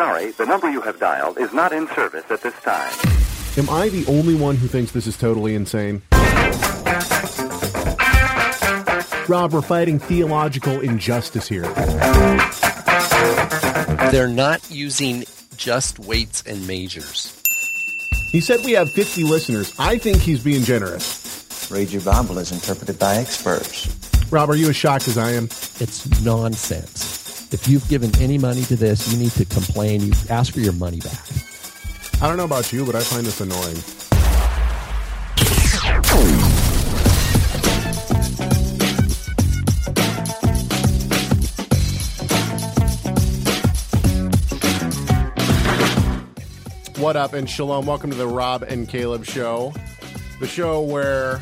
sorry, the number you have dialed is not in service at this time. Am I the only one who thinks this is totally insane? Rob, we're fighting theological injustice here. They're not using just weights and measures. He said we have 50 listeners. I think he's being generous. Read your Bible as interpreted by experts. Rob, are you as shocked as I am? It's nonsense. If you've given any money to this, you need to complain. You ask for your money back. I don't know about you, but I find this annoying. What up, and shalom. Welcome to the Rob and Caleb Show, the show where.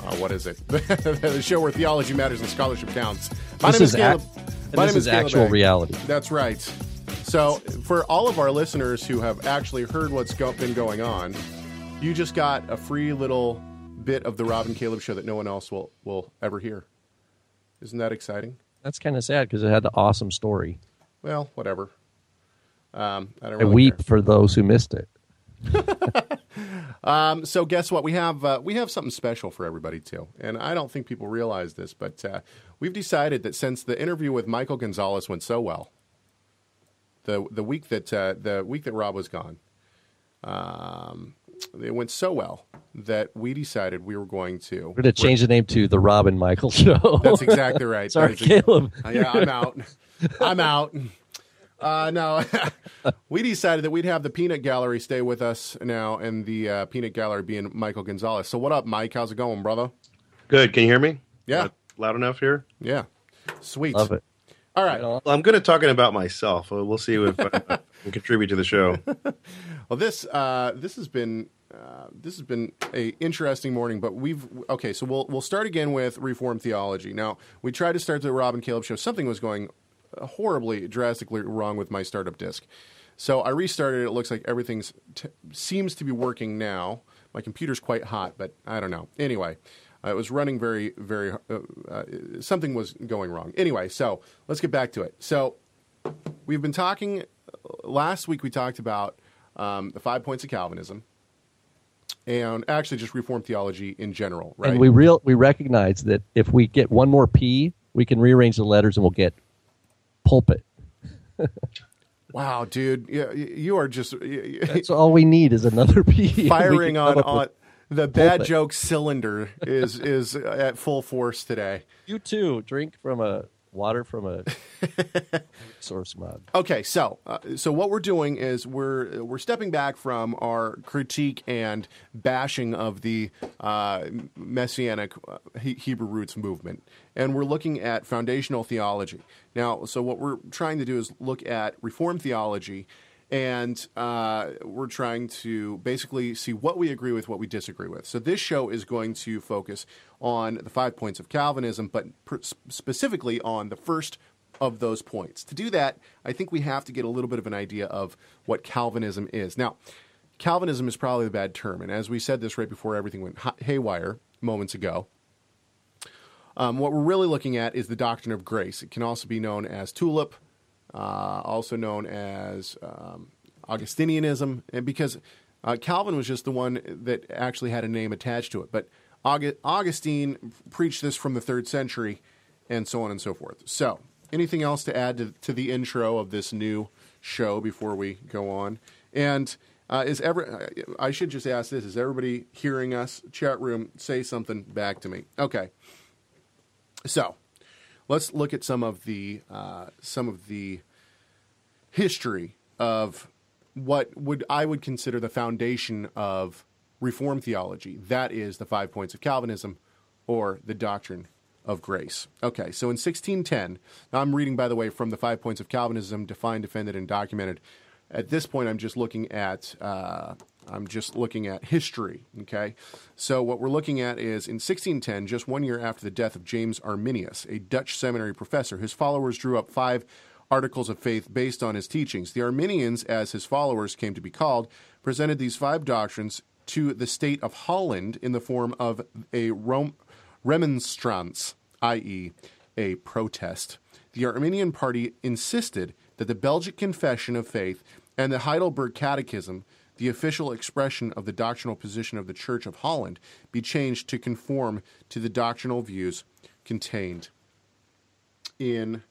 Uh, what is it? the show where theology matters and scholarship counts. My This name is is Caleb. ac- my this name is Caleb actual A. reality. That's right. So, for all of our listeners who have actually heard what's go- been going on, you just got a free little bit of the Rob and Caleb show that no one else will, will ever hear. Isn't that exciting? That's kind of sad because it had the awesome story. Well, whatever. Um, I don't I weep care. for those who missed it. Um, so guess what? We have uh, we have something special for everybody too, and I don't think people realize this, but uh, we've decided that since the interview with Michael Gonzalez went so well, the the week that uh, the week that Rob was gone, um, it went so well that we decided we were going to. We're going to change the name to the Rob and Michael Show. That's exactly right. Sorry, That is ex- Caleb. Yeah, I'm out. I'm out. Uh, no, we decided that we'd have the Peanut Gallery stay with us now, and the uh, Peanut Gallery being Michael Gonzalez. So, what up, Mike? How's it going, brother? Good. Can you hear me? Yeah. Uh, loud enough here? Yeah, sweet. Love it. All right. Well, I'm good at talking about myself. Well, we'll see if I uh, can contribute to the show. Well, this uh, this has been uh, this has been a interesting morning, but we've okay. So we'll we'll start again with Reformed theology. Now we tried to start the Rob and Caleb show. Something was going horribly, drastically wrong with my startup disk. So I restarted it. It looks like everything's t- seems to be working now. My computer's quite hot, but I don't know. Anyway, uh, it was running very, very. Uh, uh, something was going wrong. Anyway, so let's get back to it. So we've been talking. Last week we talked about um, the five points of Calvinism, and actually just Reformed theology in general. Right? And we real we recognize that if we get one more P, we can rearrange the letters and we'll get pulpit. wow, dude, you, you are just That's all we need is another P. Firing on on the bad pulpit. joke cylinder is is at full force today. You too. Drink from a water from a source mug. Okay, so uh, so what we're doing is we're we're stepping back from our critique and bashing of the uh, messianic uh, He- Hebrew roots movement, and we're looking at foundational theology. Now, so what we're trying to do is look at Reformed theology, and uh, we're trying to basically see what we agree with, what we disagree with. So this show is going to focus on the five points of Calvinism, but per- specifically on the first of those points. To do that, I think we have to get a little bit of an idea of what Calvinism is. Now, Calvinism is probably a bad term, and as we said this right before everything went haywire moments ago, um, what we're really looking at is the doctrine of grace. It can also be known as tulip, also known as um, Augustinianism, and because uh, Calvin was just the one that actually had a name attached to it. But Aug- Augustine preached this from the third century, and so on and so forth. So, anything else to add to, to the intro of this new show before we go on? And uh, is ever? I should just ask this: Is everybody hearing us? Chat room, say something back to me. Okay. So, let's look at some of the uh, some of the history of what would I would consider the foundation of Reformed theology. That is the five points of Calvinism, or the doctrine of grace. Okay, so in 1610, now I'm reading, by the way, from the five points of Calvinism, defined, defended, and documented. At this point, I'm just looking at uh, I'm just looking at history. Okay, so what we're looking at is in 1610, just one year after the death of James Arminius, a Dutch seminary professor, his followers drew up five articles of faith based on his teachings. The Arminians, as his followers came to be called, presented these five doctrines to the state of Holland in the form of a remonstrance, i.e., a protest. The Arminian party insisted that the Belgic Confession of Faith and the Heidelberg Catechism, the official expression of the doctrinal position of the Church of Holland, be changed to conform to the doctrinal views contained in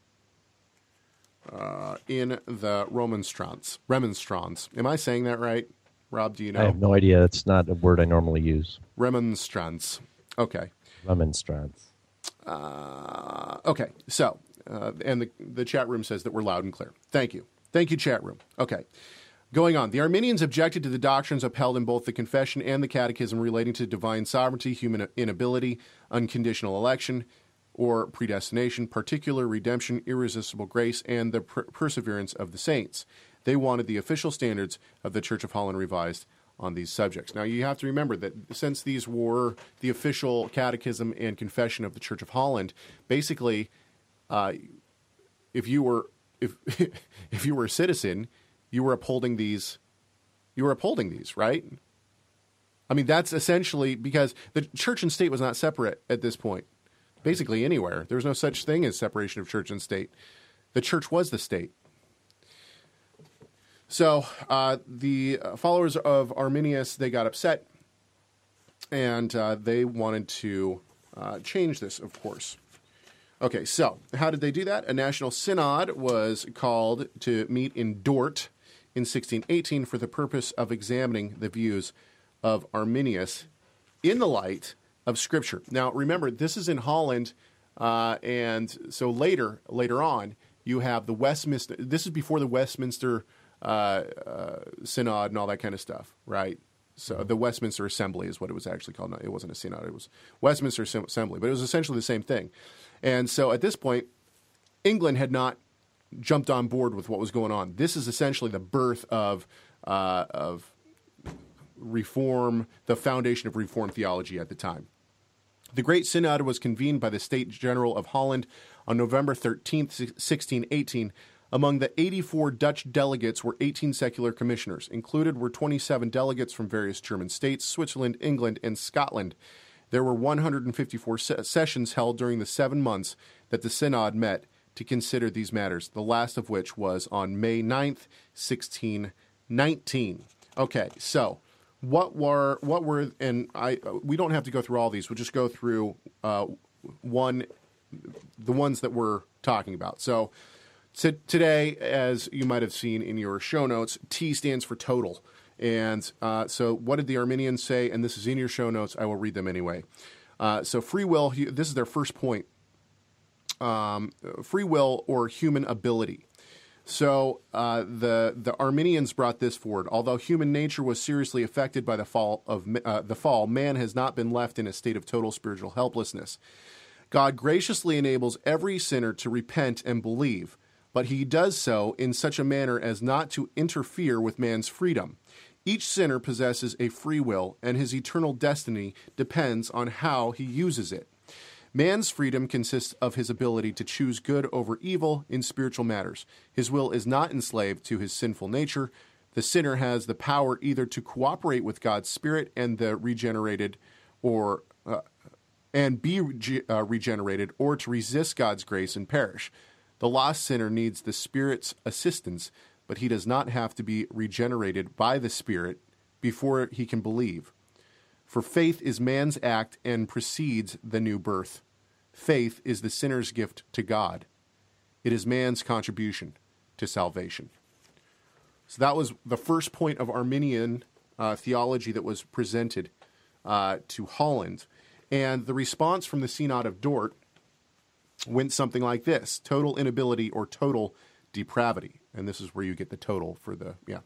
uh, in the Remonstrance. Remonstrance. Am I saying that right, Rob? Do you know? I have no idea. That's not a word I normally use. Remonstrance. Okay. Remonstrance. Uh, okay. So, uh, and the the chat room says that we're loud and clear. Thank you. Thank you, chat room. Okay. Going on, the Arminians objected to the doctrines upheld in both the Confession and the Catechism relating to divine sovereignty, human inability, unconditional election, or predestination, particular redemption, irresistible grace, and the per- perseverance of the saints. They wanted the official standards of the Church of Holland revised on these subjects. Now, you have to remember that since these were the official catechism and confession of the Church of Holland, basically, uh, if you were if if you were a citizen, you were upholding these. You were upholding these, right? I mean, that's essentially because the church and state was not separate at this point basically anywhere. There was no such thing as separation of church and state. The church was the state. So uh, the followers of Arminius they got upset, and uh, they wanted to uh, change this, of course. Okay, so how did they do that? A national synod was called to meet in Dort in 1618 for the purpose of examining the views of Arminius in the light of Scripture. Now, remember, this is in Holland, uh, and so later, later on, you have the Westminster. This is before the Westminster uh, uh, Synod and all that kind of stuff, right? So the Westminster Assembly is what it was actually called. No, it wasn't a synod; it was Westminster Assembly, but it was essentially the same thing. And so at this point, England had not jumped on board with what was going on. This is essentially the birth of uh, of reform, the foundation of reform theology at the time. The Great Synod was convened by the State General of Holland on November 13, 1618. Among the 84 Dutch delegates were 18 secular commissioners. Included were 27 delegates from various German states, Switzerland, England, and Scotland. There were 154 se- sessions held during the seven months that the Synod met to consider these matters, the last of which was on May 9th, 1619. Okay, so what were what were and I we don't have to go through all these. We'll just go through uh, one the ones that we're talking about. So t- today, as you might have seen in your show notes, T stands for total. And uh, so, what did the Arminians say? And this is in your show notes. I will read them anyway. Uh, so, free will. This is their first point. Um, free will or human ability. So uh, the the Arminians brought this forward. Although human nature was seriously affected by the fall of uh, the fall, man has not been left in a state of total spiritual helplessness. God graciously enables every sinner to repent and believe, but He does so in such a manner as not to interfere with man's freedom. Each sinner possesses a free will, and his eternal destiny depends on how he uses it. Man's freedom consists of his ability to choose good over evil in spiritual matters. His will is not enslaved to his sinful nature. The sinner has the power either to cooperate with God's Spirit and the regenerated, or uh, and be uh, regenerated, or to resist God's grace and perish. The lost sinner needs the Spirit's assistance, but he does not have to be regenerated by the Spirit before he can believe. For faith is man's act and precedes the new birth. Faith is the sinner's gift to God. It is man's contribution to salvation. So that was the first point of Arminian uh, theology that was presented uh, to Holland. And the response from the Synod of Dort went something like this total inability or total depravity. And this is where you get the total for the, yeah.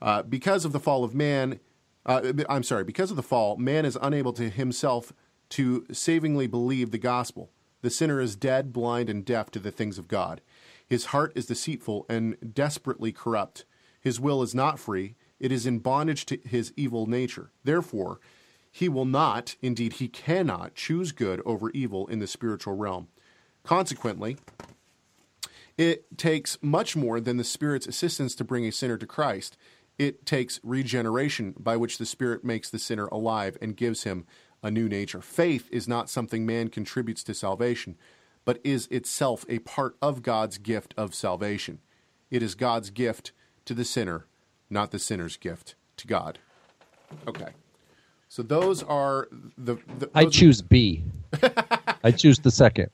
Uh, because of the fall of man, uh, I'm sorry, because of the fall, man is unable to himself to savingly believe the gospel. The sinner is dead, blind, and deaf to the things of God. His heart is deceitful and desperately corrupt. His will is not free, it is in bondage to his evil nature. Therefore, he will not, indeed, he cannot, choose good over evil in the spiritual realm. Consequently, it takes much more than the Spirit's assistance to bring a sinner to Christ. It takes regeneration, by which the Spirit makes the sinner alive and gives him a new nature. Faith is not something man contributes to salvation, but is itself a part of God's gift of salvation. It is God's gift to the sinner, not the sinner's gift to God. Okay. So those are the. the I choose B. I choose the second.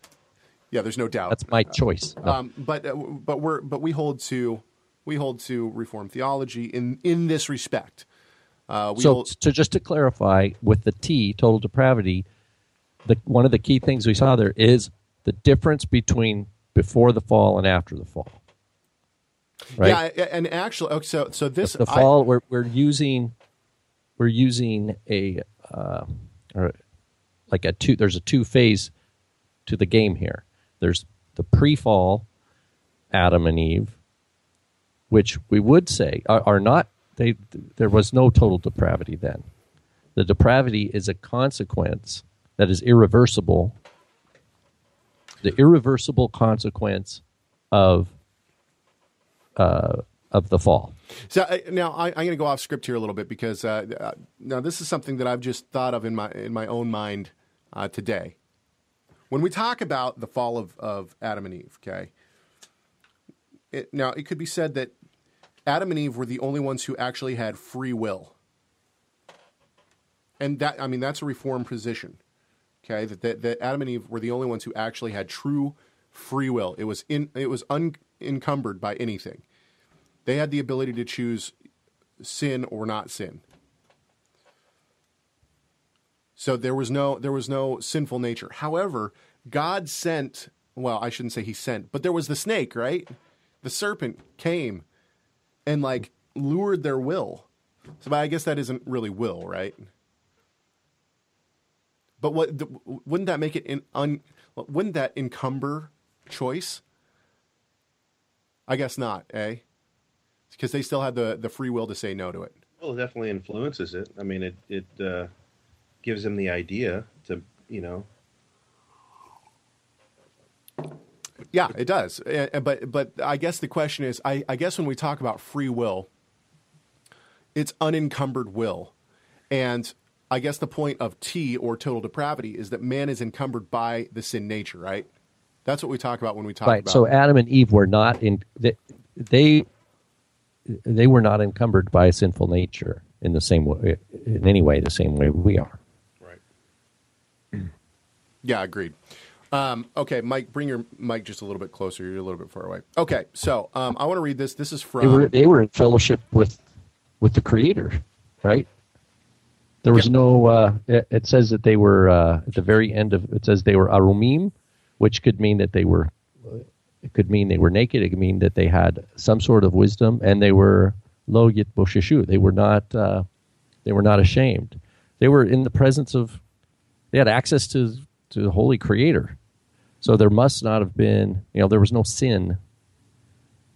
Yeah, there's no doubt. That's my choice. No. Um, but uh, but we're but we hold to we hold to Reformed theology in in this respect. Uh, we so hold, to just to clarify, with the T, total depravity, the one of the key things we saw there is the difference between before the fall and after the fall. Right. yeah, and actually, so so this the I- fall we're we're using we're using a uh, or like a two there's a two phase to the game here there's the pre-fall adam and eve which we would say are, are not they there was no total depravity then the depravity is a consequence that is irreversible the irreversible consequence of uh, of the fall So uh, now I, I'm going to go off script here a little bit because uh, uh, now this is something that I've just thought of in my in my own mind uh, today. When we talk about the fall of, of Adam and Eve, okay. It, now it could be said that Adam and Eve were the only ones who actually had free will, and that I mean that's a reformed position. Okay, that, that that Adam and Eve were the only ones who actually had true free will. It was in it was unencumbered by anything. They had the ability to choose sin or not sin. So there was no there was no sinful nature. However, God sent well, I shouldn't say he sent, but there was the snake, right? The serpent came and like lured their will. So I guess that isn't really will, right? But what wouldn't that make it in un, wouldn't that encumber choice? I guess not, eh? Because they still had the, the free will to say no to it. Well, it definitely influences it. I mean, it it uh, gives them the idea to you know. Yeah, it does. Uh, uh, But but I guess the question is, I, I guess when we talk about free will, it's unencumbered will, and I guess the point of T or total depravity is that man is encumbered by the sin nature, right? That's what we talk about when we talk right about. so adam and eve were not in they, they they were not encumbered by a sinful nature in the same way in any way the same way we are Right. Yeah, agreed. Um, okay, Mike, bring your mic just a little bit closer. You're a little bit far away. Okay, so um, I want to read this. This is they from. were they were in fellowship with with the creator right there was Yep. no uh it, it says that they were uh at the very end of it says they were arumim which could mean that they were it could mean they were naked it could mean that they had some sort of wisdom and they were lo yit boshishu they were not uh they were not ashamed they were in the presence of they had access to to the holy creator so there must not have been you know there was no sin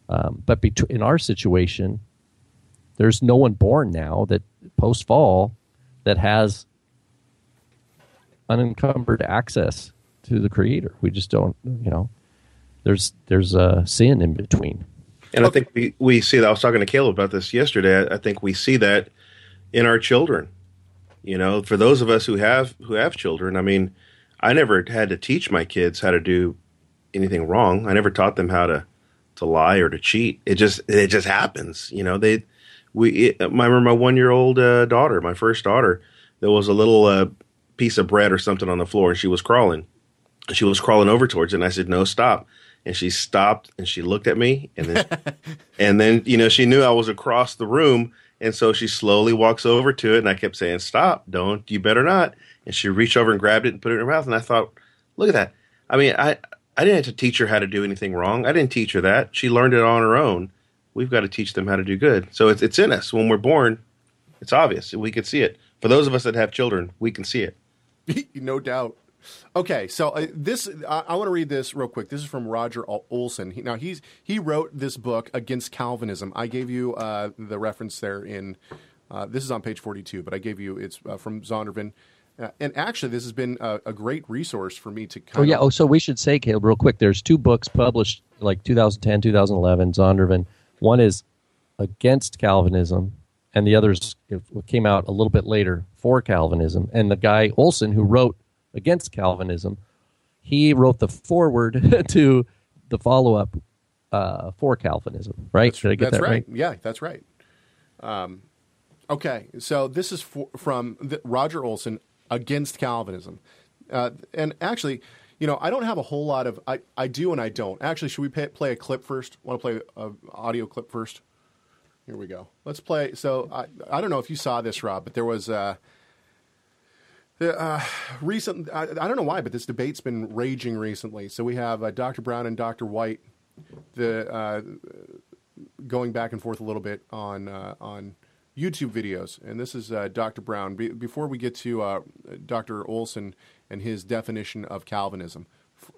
um, but bet- in our situation, there's no one born now that post fall that has unencumbered access to the Creator. We just don't, you know. There's there's a sin in between. And I think we, we see that. I was talking to Caleb about this yesterday. I, I think we see that in our children. You know, for those of us who have who have children, I mean, I never had to teach my kids how to do anything wrong. I never taught them how to to lie or to cheat. It just it just happens. You know, they we. It, I remember my one year old uh, daughter, my first daughter. There was a little uh, piece of bread or something on the floor, and she was crawling. She was crawling over towards it, and I said, "No, stop." And she stopped, and she looked at me, and then, and then you know she knew I was across the room, and so she slowly walks over to it, and I kept saying, "Stop! Don't! You better not!" And she reached over and grabbed it and put it in her mouth, and I thought, "Look at that! I mean, I I didn't have to teach her how to do anything wrong. I didn't teach her that. She learned it on her own. We've got to teach them how to do good. So it's it's in us when we're born. It's obvious. We can see it. For those of us that have children, we can see it. no doubt. Okay, so uh, this I, I want to read this real quick. This is from Roger Olson. He, now he's he wrote this book against Calvinism. I gave you uh, the reference there in uh, this is on page forty two, but I gave you it's uh, from Zondervan. Uh, and actually, this has been a, a great resource for me to. Kind Oh yeah. Of, Oh, so we should say, Caleb, real quick. There's two books published, like 2010, 2011. Zondervan. One is against Calvinism, and the other it came out a little bit later for Calvinism. And the guy Olson, who wrote against Calvinism, he wrote the foreword to the follow-up uh, for Calvinism, right? Did I get that's that right? Yeah, that's right. Um, okay, so this is for, from the, Roger Olson against Calvinism, uh, and actually, you know, I don't have a whole lot of. I, I do and I don't. Actually, should we pay, play a clip first? Want to play an audio clip first? Here we go. Let's play. So I I don't know if you saw this, Rob, but there was. Uh, uh, recent, I, I, don't know why, but this debate's been raging recently. So we have uh, Dr. Brown and Dr. White, the uh, going back and forth a little bit on uh, on YouTube videos, and this is uh, Dr. Brown. Be- before we get to uh, Dr. Olson and his definition of Calvinism,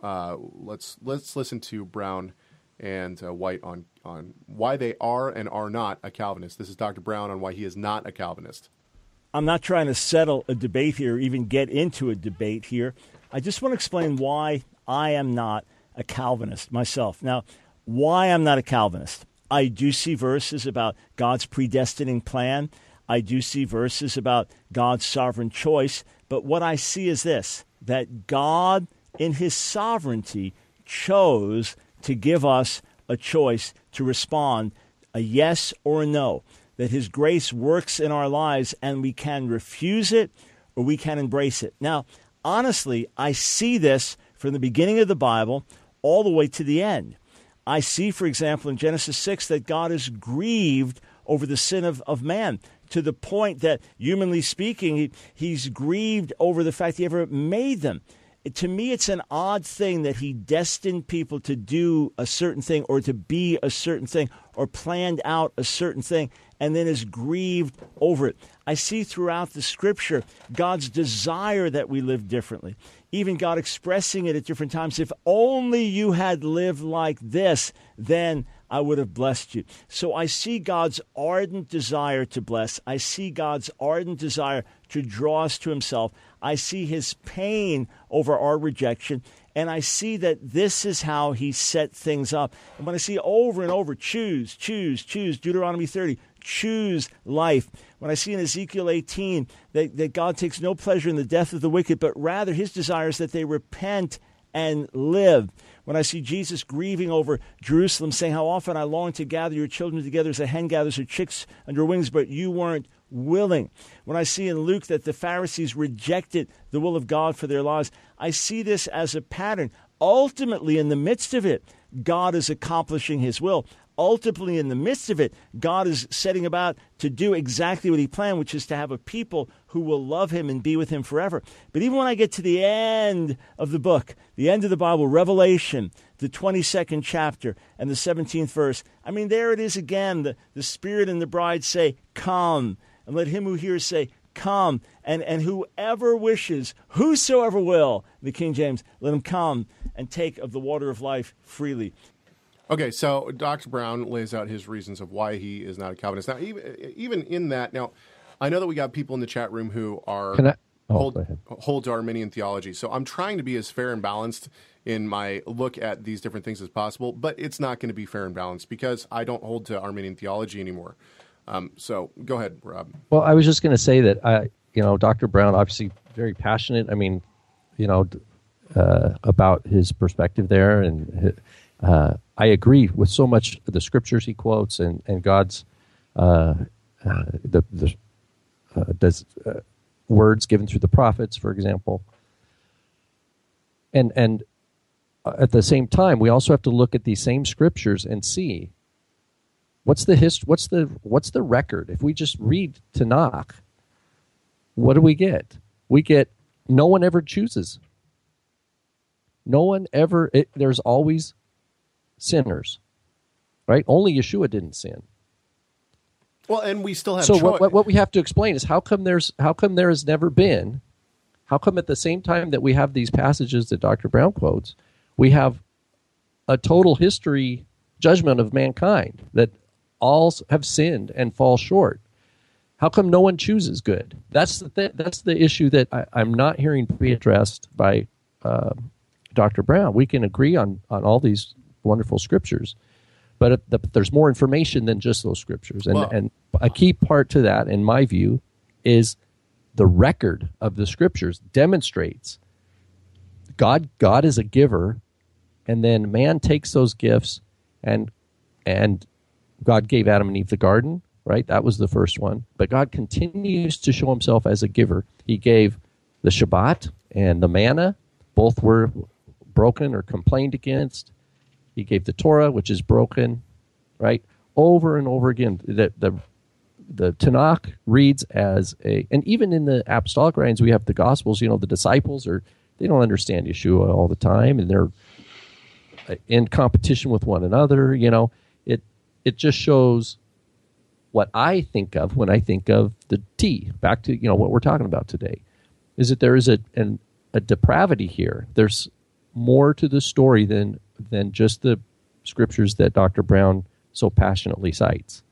let's let's listen to Brown and White on on why they are and are not a Calvinist. This is Dr. Brown on why he is not a Calvinist. I'm not trying to settle a debate here, or even get into a debate here. I just want to explain why I am not a Calvinist myself. Now, why I'm not a Calvinist. I do see verses about God's predestining plan. I do see verses about God's sovereign choice. But what I see is this that God, in his sovereignty, chose to give us a choice to respond a yes or a no that His grace works in our lives and we can refuse it or we can embrace it. Now, honestly, I see this from the beginning of the Bible all the way to the end. I see, for example, in Genesis 6 that God is grieved over the sin of, of man to the point that, humanly speaking, he, he's grieved over the fact he ever made them to me, it's an odd thing that he destined people to do a certain thing or to be a certain thing or planned out a certain thing and then is grieved over it. I see throughout the scripture God's desire that we live differently, even God expressing it at different times. If only you had lived like this, then I would have blessed you. So I see God's ardent desire to bless. I see God's ardent desire to draw us to himself. I see his pain over our rejection, and I see that this is how he set things up. And when I see over and over, choose, choose, choose, Deuteronomy 30, choose life. When I see in Ezekiel 18 that, that God takes no pleasure in the death of the wicked, but rather his desire is that they repent and live. When I see Jesus grieving over Jerusalem, saying, How often I long to gather your children together as a hen gathers her chicks under her wings, but you weren't willing. When I see in Luke that the Pharisees rejected the will of God for their lives, I see this as a pattern. Ultimately, in the midst of it, God is accomplishing his will. Ultimately, in the midst of it, God is setting about to do exactly what he planned, which is to have a people who will love him and be with him forever. But even when I get to the end of the book, the end of the Bible, Revelation, the 22nd chapter and the 17th verse, I mean, there it is again. The, the Spirit and the bride say, Come and let him who hears say, Come, and, and whoever wishes, whosoever will, the King James, let him come and take of the water of life freely. Okay, so Dr. Brown lays out his reasons of why he is not a Calvinist. Now, even even in that, now I know that we got people in the chat room who are Can I, oh, hold, hold to Arminian theology. So I'm trying to be as fair and balanced in my look at these different things as possible, but it's not going to be fair and balanced because I don't hold to Arminian theology anymore. Um, so go ahead, Rob. Well, I was just going to say that I, you know, Dr. Brown obviously very passionate. I mean, you know, uh, about his perspective there, and uh, I agree with so much of the scriptures he quotes and and God's uh, uh the the uh, does uh, words given through the prophets, for example. And and at the same time, we also have to look at these same scriptures and see What's the hist- What's the what's the record? If we just read Tanakh, what do we get? We get no one ever chooses. No one ever. It, there's always sinners, right? Only Yeshua didn't sin. Well, and we still have. So what, what, what we have to explain is how come there's how come there has never been, how come at the same time that we have these passages that Dr. Brown quotes, we have a total history judgment of mankind that all have sinned and fall short. How come no one chooses good? That's the th- that's the issue that I, am not hearing be addressed by uh, Dr. Brown. We can agree on on all these wonderful scriptures, but the, there's more information than just those scriptures. And and a key part to that, in my view, is the record of the scriptures demonstrates God God is a giver, and then man takes those gifts and and God gave Adam and Eve the garden, right? That was the first one. But God continues to show himself as a giver. He gave the Shabbat and the manna, both were broken or complained against. He gave the Torah, which is broken, right? Over and over again. The, the, the Tanakh reads as a, and even in the apostolic writings, we have the Gospels, you know, the disciples are, they don't understand Yeshua all the time and they're uh, in competition with one another, you know. It, it just shows what I think of when I think of the T, back to, you know, what we're talking about today, is that there is a, an, a depravity here. There's more to the story than than just the scriptures that Dr. Brown so passionately cites.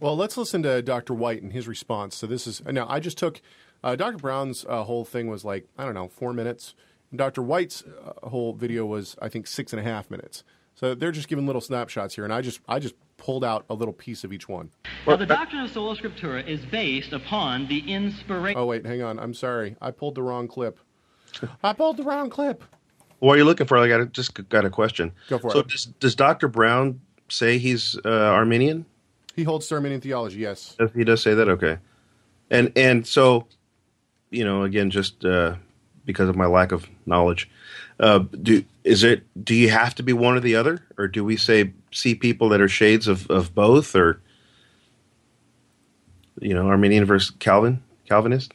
Well, let's listen to Dr. White and his response. So this is now I just took uh, Dr. Brown's uh, whole thing was like I don't know four minutes. Dr. White's uh, whole video was I think six and a half minutes. So they're just giving little snapshots here, and I just I just pulled out a little piece of each one. Well, the doctrine of sola scriptura is based upon the inspiration. Oh wait, hang on. I'm sorry. I pulled the wrong clip. I pulled the wrong clip. What are you looking for? I got a, just got a question. Go for so it. Does, does Dr. Brown say he's uh, Arminian? He holds to Arminian theology. Yes. He does say that. Okay. And and so, you know, again, just uh, because of my lack of knowledge, uh, do is it? Do you have to be one or the other, or do we say see people that are shades of, of both, or you know, Arminian versus Calvin, Calvinist?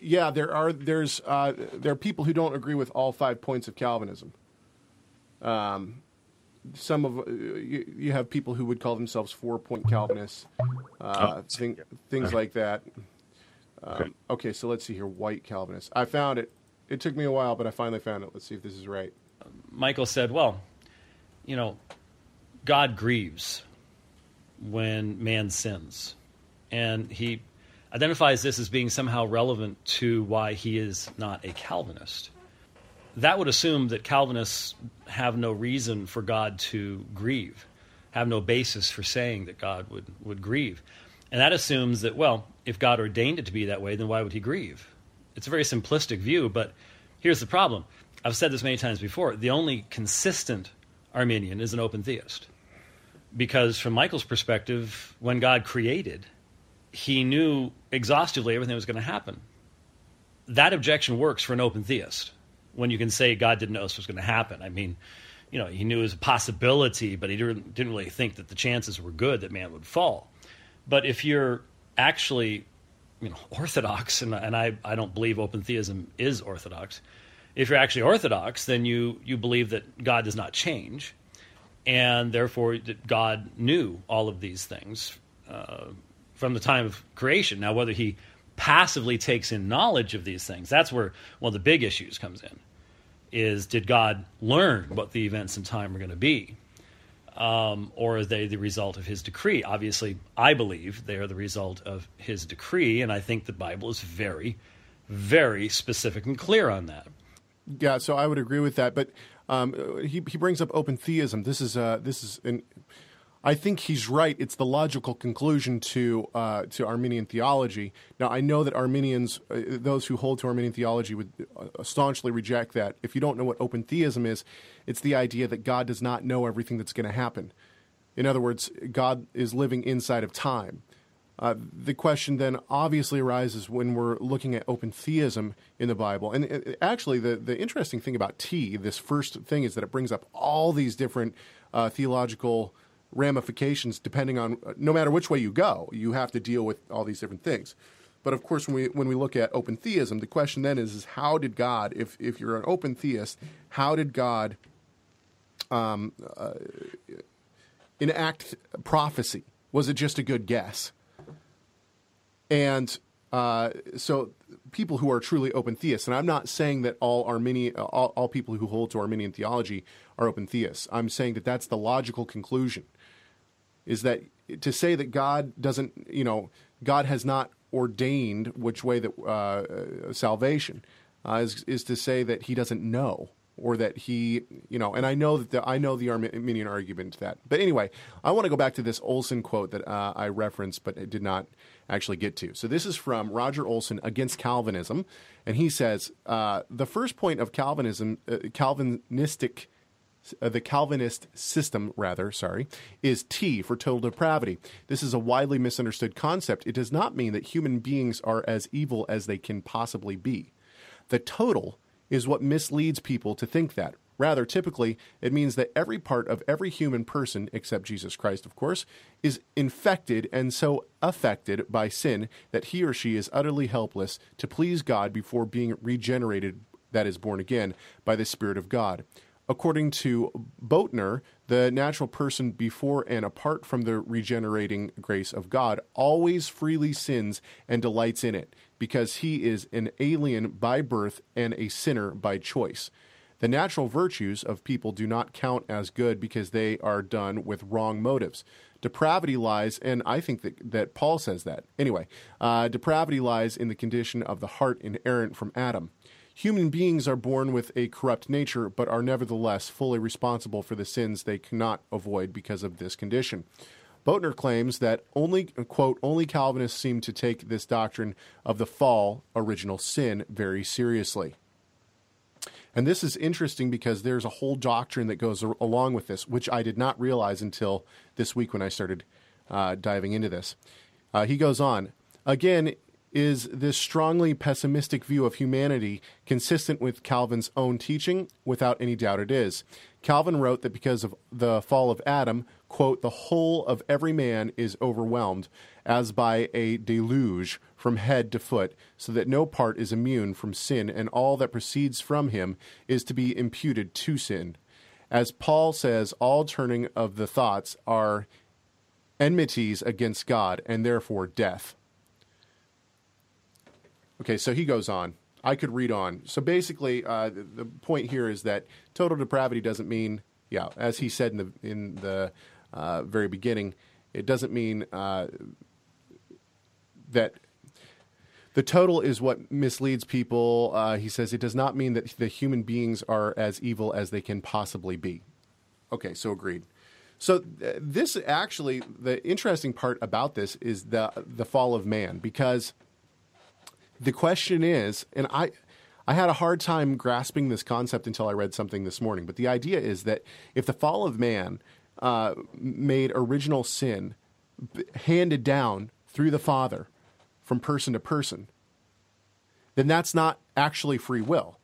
Yeah, there are there's uh, there are people who don't agree with all five points of Calvinism. Um, some of uh, you, you have people who would call themselves four point Calvinists, uh, Oh, thing, things like that. Um, okay, so let's see here. White Calvinists. I found it. It took me a while, but I finally found it. Let's see if this is right. Michael said, well, you know, God grieves when man sins. And he identifies this as being somehow relevant to why he is not a Calvinist. That would assume that Calvinists have no reason for God to grieve, have no basis for saying that God would, would grieve. And that assumes that, well, if God ordained it to be that way, then why would he grieve? It's a very simplistic view, but here's the problem. I've said this many times before. The only consistent Arminian is an open theist. Because from Michael's perspective, when God created, he knew exhaustively everything that was going to happen. That objection works for an open theist when you can say God didn't know this was going to happen. I mean, you know, he knew it was a possibility, but he didn't, didn't really think that the chances were good that man would fall. But if you're actually, you know, orthodox, and, and I, I don't believe open theism is orthodox, if you're actually orthodox, then you, you believe that God does not change, and therefore God knew all of these things uh, from the time of creation. Now, whether he passively takes in knowledge of these things, that's where one of the big issues comes in. Is did God learn what the events in time are going to be? Um, or are they the result of his decree? Obviously, I believe they are the result of his decree, and I think the Bible is very, very specific and clear on that. Yeah, so I would agree with that. But um, he he brings up open theism. This is uh, this is an. I think he's right. It's the logical conclusion to uh, to Arminian theology. Now I know that Arminians, uh, those who hold to Arminian theology, would uh, staunchly reject that. If you don't know what open theism is, it's the idea that God does not know everything that's going to happen. In other words, God is living inside of time. Uh, the question then obviously arises when we're looking at open theism in the Bible. And uh, actually, the, the interesting thing about T, this first thing, is that it brings up all these different uh, theological ramifications depending on no matter which way you go, you have to deal with all these different things. But of course, when we when we look at open theism, the question then is, is how did God, if if you're an open theist, how did God um, uh, enact prophecy? Was it just a good guess? And uh, so, people who are truly open theists, and I'm not saying that all Arminian, all, all people who hold to Arminian theology are open theists. I'm saying that that's the logical conclusion. Is that to say that God doesn't, you know, God has not ordained which way that uh, salvation uh, is, is to say that He doesn't know or that he, you know, and I know that the, I know the Arminian argument to that. But anyway, I want to go back to this Olson quote that uh, I referenced, but did not actually get to. So this is from Roger Olson against Calvinism, and he says uh, the first point of Calvinism, uh, Calvinistic uh, the Calvinist system, rather, sorry, is T for total depravity. This is a widely misunderstood concept. It does not mean that human beings are as evil as they can possibly be. The total is what misleads people to think that. Rather, typically, it means that every part of every human person, except Jesus Christ, of course, is infected and so affected by sin that he or she is utterly helpless to please God before being regenerated, that is, born again, by the Spirit of God. According to Boettner, the natural person before and apart from the regenerating grace of God always freely sins and delights in it, because he is an alien by birth and a sinner by choice. The natural virtues of people do not count as good because they are done with wrong motives. Depravity lies, and I think that, that Paul says that. Anyway, uh, depravity lies in the condition of the heart inerrant from Adam. Human beings are born with a corrupt nature, but are nevertheless fully responsible for the sins they cannot avoid because of this condition. Boettner claims that only, quote, only Calvinists seem to take this doctrine of the fall, original sin, very seriously. And this is interesting because there's a whole doctrine that goes along with this, which I did not realize until this week when I started uh, diving into this. Uh, he goes on again. Is this strongly pessimistic view of humanity consistent with Calvin's own teaching? Without any doubt, it is. Calvin wrote that because of the fall of Adam, quote, the whole of every man is overwhelmed as by a deluge from head to foot, so that no part is immune from sin, and all that proceeds from him is to be imputed to sin. As Paul says, all turning of the thoughts are enmities against God, and therefore death. Okay, so he goes on. I could read on. So basically, uh, the, the, point here is that total depravity doesn't mean, yeah, as he said in the in the uh, very beginning, it doesn't mean uh, that the total is what misleads people. Uh, he says it does not mean that the human beings are as evil as they can possibly be. Okay, so agreed. So uh, this actually, the interesting part about this is the the fall of man, because the question is, and I. I had a hard time grasping this concept until I read something this morning. But the idea is that if the fall of man uh, made original sin handed down through the Father from person to person, then that's not actually free will.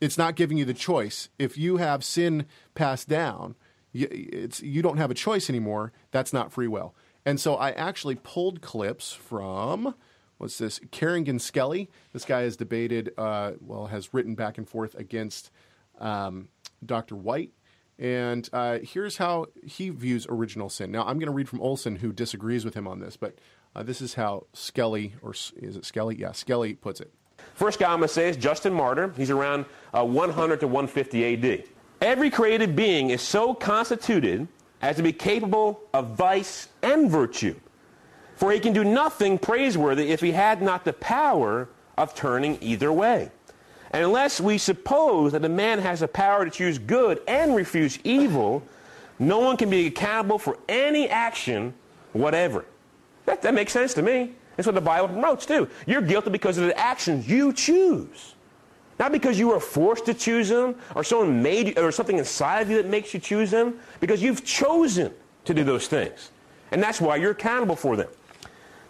It's not giving you the choice. If you have sin passed down, you, you don't have a choice anymore. That's not free will. And so I actually pulled clips from what's this? Kerrigan Skelly. This guy has debated, uh, well, has written back and forth against um, Dr. White and uh, here's how he views original sin. Now, I'm going to read from Olson, who disagrees with him on this, but uh, this is how Skelly, or is it Skelly? Yeah, Skelly puts it. First guy I'm going to say is Justin Martyr. He's around uh, 100 to 150 AD. Every created being is so constituted as to be capable of vice and virtue. For he can do nothing praiseworthy if he had not the power of turning either way. And unless we suppose that a man has the power to choose good and refuse evil, no one can be accountable for any action whatever. That, that makes sense to me. That's what the Bible promotes too. You're guilty because of the actions you choose. Not because you were forced to choose them or someone made you, or something inside of you that makes you choose them, because you've chosen to do those things. And that's why you're accountable for them.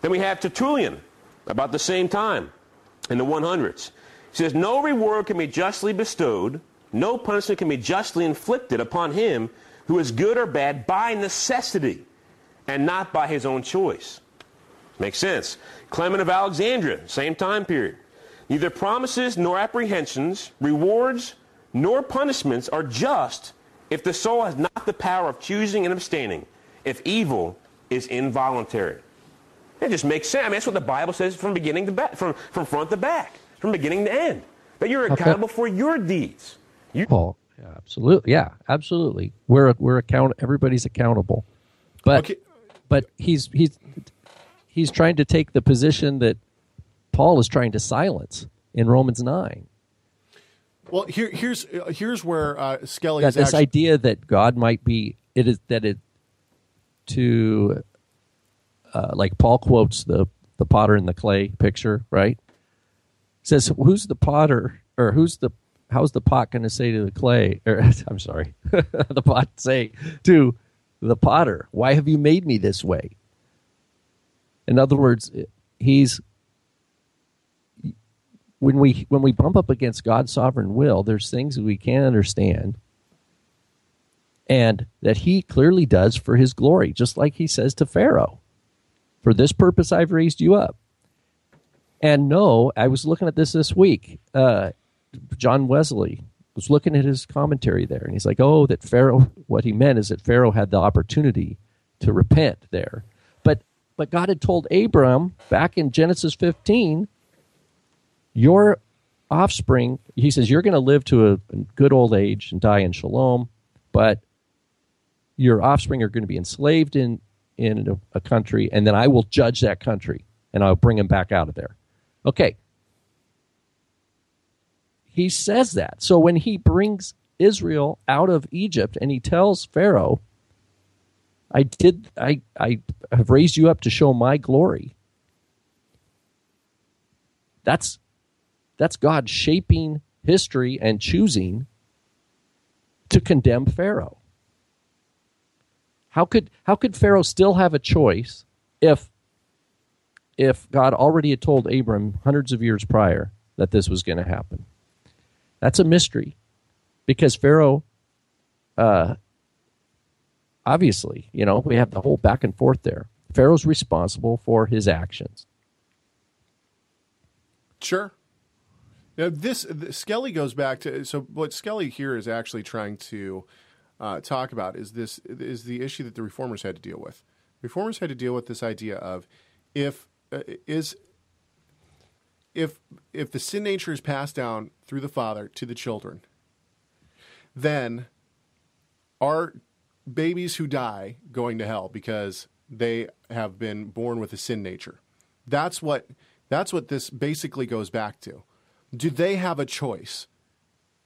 Then we have Tertullian, about the same time, in the 100s. He says, No reward can be justly bestowed, no punishment can be justly inflicted upon him who is good or bad by necessity and not by his own choice. Makes sense. Clement of Alexandria, same time period. Neither promises nor apprehensions, rewards nor punishments are just if the soul has not the power of choosing and abstaining, if evil is involuntary. It just makes sense. I mean, that's what the Bible says from beginning to back, from, from front to back from beginning to end. That you're accountable for your deeds. You- Paul, yeah, absolutely, yeah, absolutely. We're we're account. Everybody's accountable, but okay. but he's he's he's trying to take the position that Paul is trying to silence in Romans nine. Well, here, here's here's where uh, Skelly that this actually... idea that God might be it is that it to uh, like Paul quotes the the potter and the clay picture, right? says who's the potter or who's the how's the pot going to say to the clay? Or I'm sorry, the pot say to the potter, "Why have you made me this way?" In other words, he's when we when we bump up against God's sovereign will, there's things that we can't understand, and that He clearly does for His glory, just like He says to Pharaoh, "For this purpose I've raised you up." And no, I was looking at this this week. Uh, John Wesley was looking at his commentary there, and he's like, "Oh, that Pharaoh. What he meant is that Pharaoh had the opportunity to repent there, but but God had told Abram back in Genesis 15 your offspring, he says, you're going to live to a good old age and die in shalom, but your offspring are going to be enslaved in, in a, a country, and then I will judge that country and I'll bring them back out of there. Okay. He says that. So when he brings Israel out of Egypt and he tells Pharaoh, I did I I have raised you up to show my glory. That's that's God shaping history and choosing to condemn Pharaoh. How could how could Pharaoh still have a choice if if God already had told Abram hundreds of years prior that this was going to happen? That's a mystery because Pharaoh uh, obviously, you know, we have the whole back and forth there. Pharaoh's responsible for his actions. Sure. Now, this, Skelly goes back to so what Skelly here is actually trying to uh, talk about is this is the issue that the reformers had to deal with. Reformers had to deal with this idea of if uh, is if if the sin nature is passed down through the father to the children, then are babies who die going to hell because they have been born with a sin nature. That's what that's what this basically goes back to do they have a choice?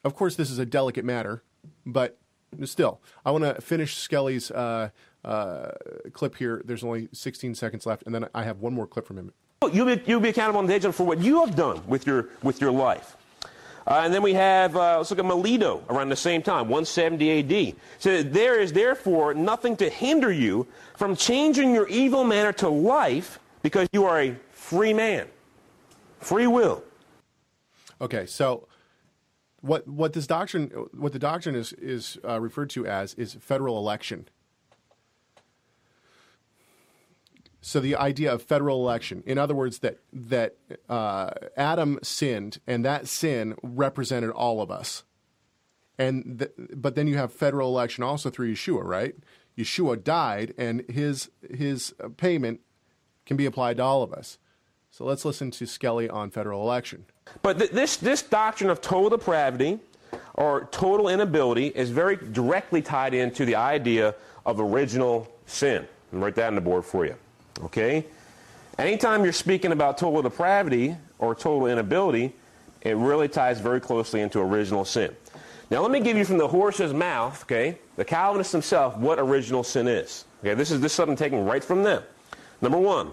Of course, this is a delicate matter, but still, I want to finish Skelly's uh, uh, clip here. There's only 16 seconds left, and then I have one more clip from him. You'll be, you'll be accountable on the day for what you have done with your, with your life. Uh, and then we have, uh, let's look at Melito around the same time, 170 AD. So there is therefore nothing to hinder you from changing your evil manner to life because you are a free man. Free will. Okay, so what what this doctrine what the doctrine is is uh, referred to as is federal election. So the idea of federal election, in other words, that that uh, Adam sinned, and that sin represented all of us, and th- but then you have federal election also through Yeshua, right? Yeshua died, and his his payment can be applied to all of us. So let's listen to Skelly on federal election. But th- this, this doctrine of total depravity or total inability is very directly tied into the idea of original sin. I'm write that on the board for you. Okay? Anytime you're speaking about total depravity or total inability, it really ties very closely into original sin. Now, let me give you from the horse's mouth, okay, the Calvinist himself, what original sin is. Okay, this is this is something taken right from them. Number one,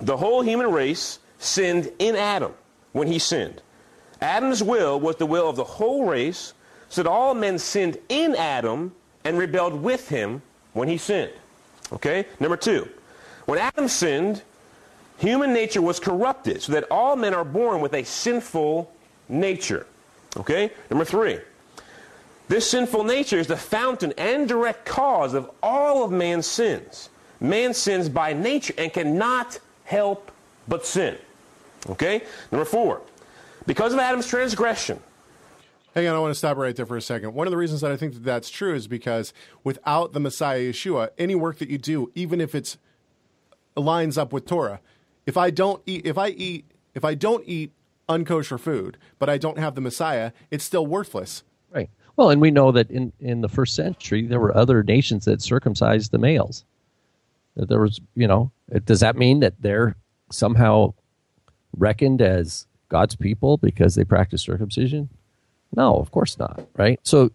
the whole human race sinned in Adam when he sinned. Adam's will was the will of the whole race, so that all men sinned in Adam and rebelled with him when he sinned. Okay? Number two, when Adam sinned, human nature was corrupted, so that all men are born with a sinful nature. Okay? Number three, this sinful nature is the fountain and direct cause of all of man's sins. Man sins by nature and cannot help but sin. Okay? Number four, because of Adam's transgression. Hang on, I want to stop right there for a second. One of the reasons that I think that that's true is because without the Messiah Yeshua, any work that you do, even if it's lines up with Torah, if I don't eat, if I eat, if I don't eat unkosher food, but I don't have the Messiah, it's still worthless. Right. Well, and we know that in in the first century there were other nations that circumcised the males. That there was, you know, does that mean that they're somehow reckoned as God's people because they practice circumcision? No, of course not. Right. So,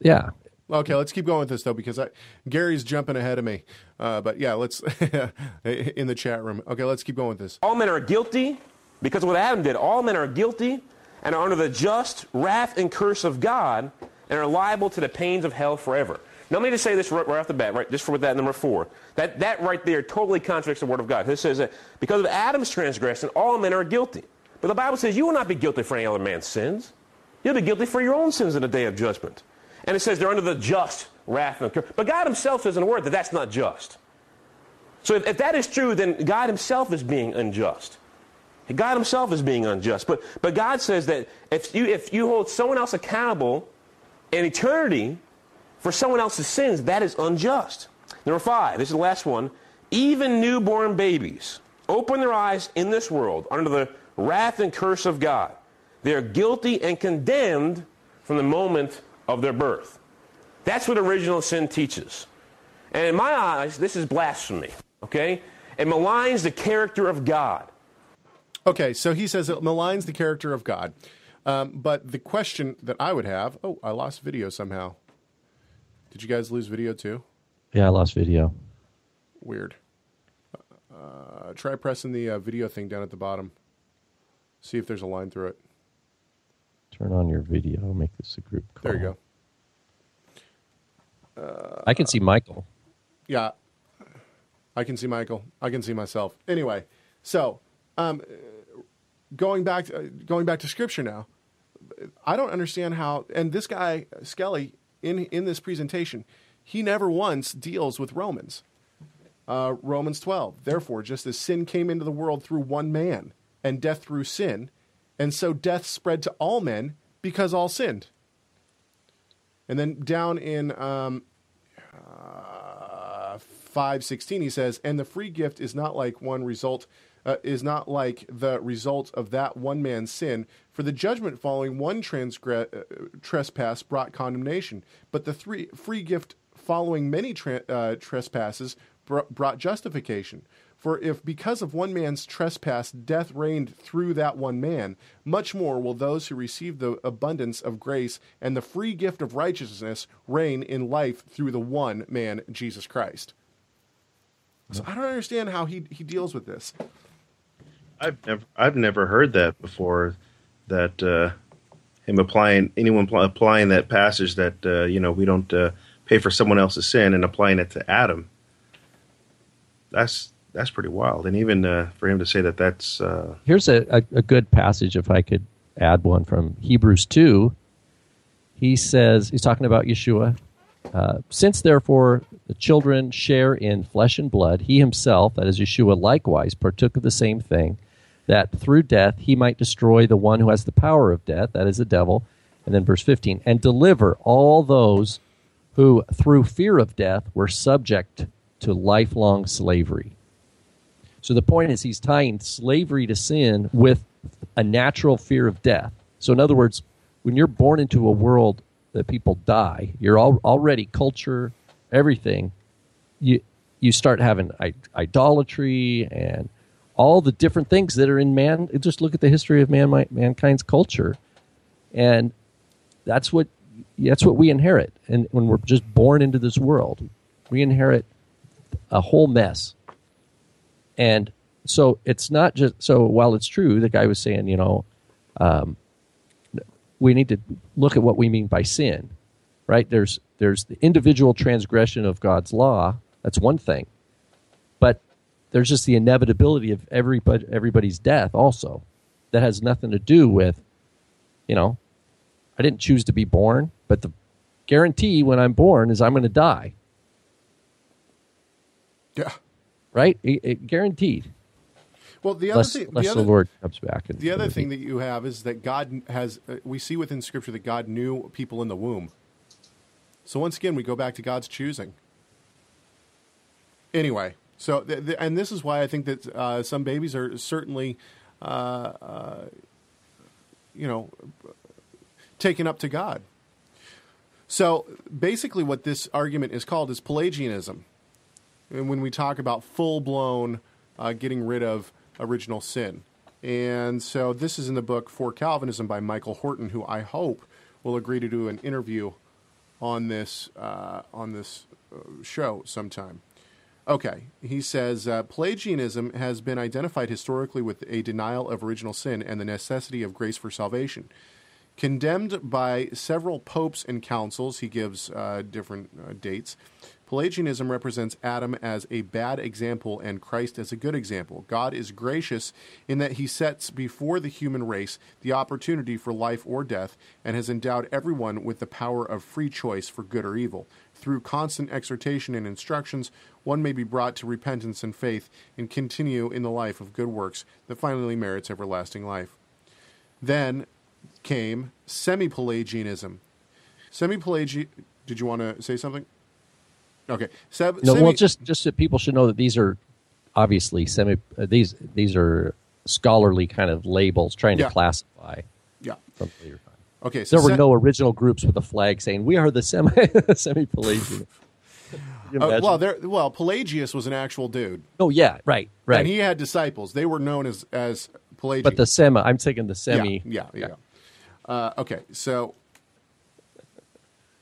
yeah. Okay, let's keep going with this though because I, Gary's jumping ahead of me. Uh, but yeah, let's in the chat room. Okay, let's keep going with this. All men are guilty because of what Adam did. All men are guilty and are under the just wrath and curse of God and are liable to the pains of hell forever. Now, let me just say this right, right off the bat, right, just for that number four. That, that right there totally contradicts the Word of God. This says that because of Adam's transgression, all men are guilty. But the Bible says you will not be guilty for any other man's sins. You'll be guilty for your own sins in the day of judgment. And it says they're under the just wrath and curse. But God himself says in the Word that that's not just. So if, if that is true, then God himself is being unjust. God himself is being unjust. But, but God says that if you, if you hold someone else accountable in eternity for someone else's sins, that is unjust. Number five, this is the last one. Even newborn babies open their eyes in this world under the wrath and curse of God. They are guilty and condemned from the moment of their birth. That's what original sin teaches. And in my eyes, this is blasphemy, okay? It maligns the character of God. Okay, so he says it maligns the character of God. Um, but the question that I would have oh, I lost video somehow. Did you guys lose video too? Yeah, I lost video. Weird. Uh, try pressing the uh, video thing down at the bottom. See if there's a line through it. Turn on your video. Make this a group call. There you go. Uh, I can see Michael. Yeah, I can see Michael. I can see myself. Anyway, so um, going back to, uh, going back to scripture now. I don't understand how. And this guy Skelly in in this presentation, he never once deals with Romans. Uh, Romans 12. Therefore, just as sin came into the world through one man, and death through sin, and so death spread to all men because all sinned. And then down in um, uh, 516, he says, And the free gift is not like one result. Uh, is not like the result of that one man's sin. For the judgment following one transgre- uh, trespass brought condemnation, but the three, free gift following many tra- uh, trespasses br- brought justification. For if because of one man's trespass death reigned through that one man, much more will those who receive the abundance of grace and the free gift of righteousness reign in life through the one man, Jesus Christ. So I don't understand how he, he deals with this. I've never I've never heard that before. That uh, him applying anyone pl- applying that passage that uh, you know we don't uh, pay for someone else's sin and applying it to Adam. That's that's pretty wild, and even uh, for him to say that that's uh, here's a, a, a good passage if I could add one from Hebrews two. He says he's talking about Yeshua. Uh, Since therefore the children share in flesh and blood, he himself, that is Yeshua, likewise partook of the same thing, that through death he might destroy the one who has the power of death, that is the devil. And then verse 15, and deliver all those who through fear of death were subject to lifelong slavery. So the point is, he's tying slavery to sin with a natural fear of death. So, in other words, when you're born into a world that people die, you're all, already culture, everything. You you start having idolatry and all the different things that are in man. Just look at the history of man mankind's culture, and that's what that's what we inherit. And when we're just born into this world, we inherit a whole mess. And so it's not just so. While it's true, the guy was saying, you know, um, we need to look at what we mean by sin, right? There's there's the individual transgression of God's law. That's one thing, but there's just the inevitability of everybody everybody's death also. That has nothing to do with, you know, I didn't choose to be born, but the guarantee when I'm born is I'm going to die. Yeah. Right? It, it guaranteed. Well, the other Unless, thing, unless the, the, other, Lord comes back. And the other thing that you have is that God has. Uh, we see within Scripture that God knew people in the womb. So once again, we go back to God's choosing. Anyway, so th- th- and this is why I think that uh, some babies are certainly, uh, uh, you know, taken up to God. So basically, what this argument is called is Pelagianism. And when we talk about full blown uh, getting rid of original sin. And so this is in the book For Calvinism by Michael Horton, who I hope will agree to do an interview on this uh, on this uh, show sometime. Okay, he says uh, Pelagianism has been identified historically with a denial of original sin and the necessity of grace for salvation. Condemned by several popes and councils, he gives uh, different uh, dates. Pelagianism represents Adam as a bad example and Christ as a good example. God is gracious in that he sets before the human race the opportunity for life or death and has endowed everyone with the power of free choice for good or evil. Through constant exhortation and instructions, one may be brought to repentance and faith and continue in the life of good works that finally merits everlasting life. Then came semi Pelagianism. Semi Pelagian. Did you want to say something? Okay. Seb, No, semi- well, just just that people should know that these are obviously semi. Uh, these these are scholarly kind of labels trying Yeah. to classify. Yeah. From later time. Okay. So There were se- no original groups with a flag saying we are the semi semi Pelagian. Uh, well, there. Well, Pelagius was an actual dude. oh yeah, right, right. And he had disciples. They were known as as Pelagius. but the semi, I'm taking the semi. Yeah, yeah. yeah. Uh, okay, so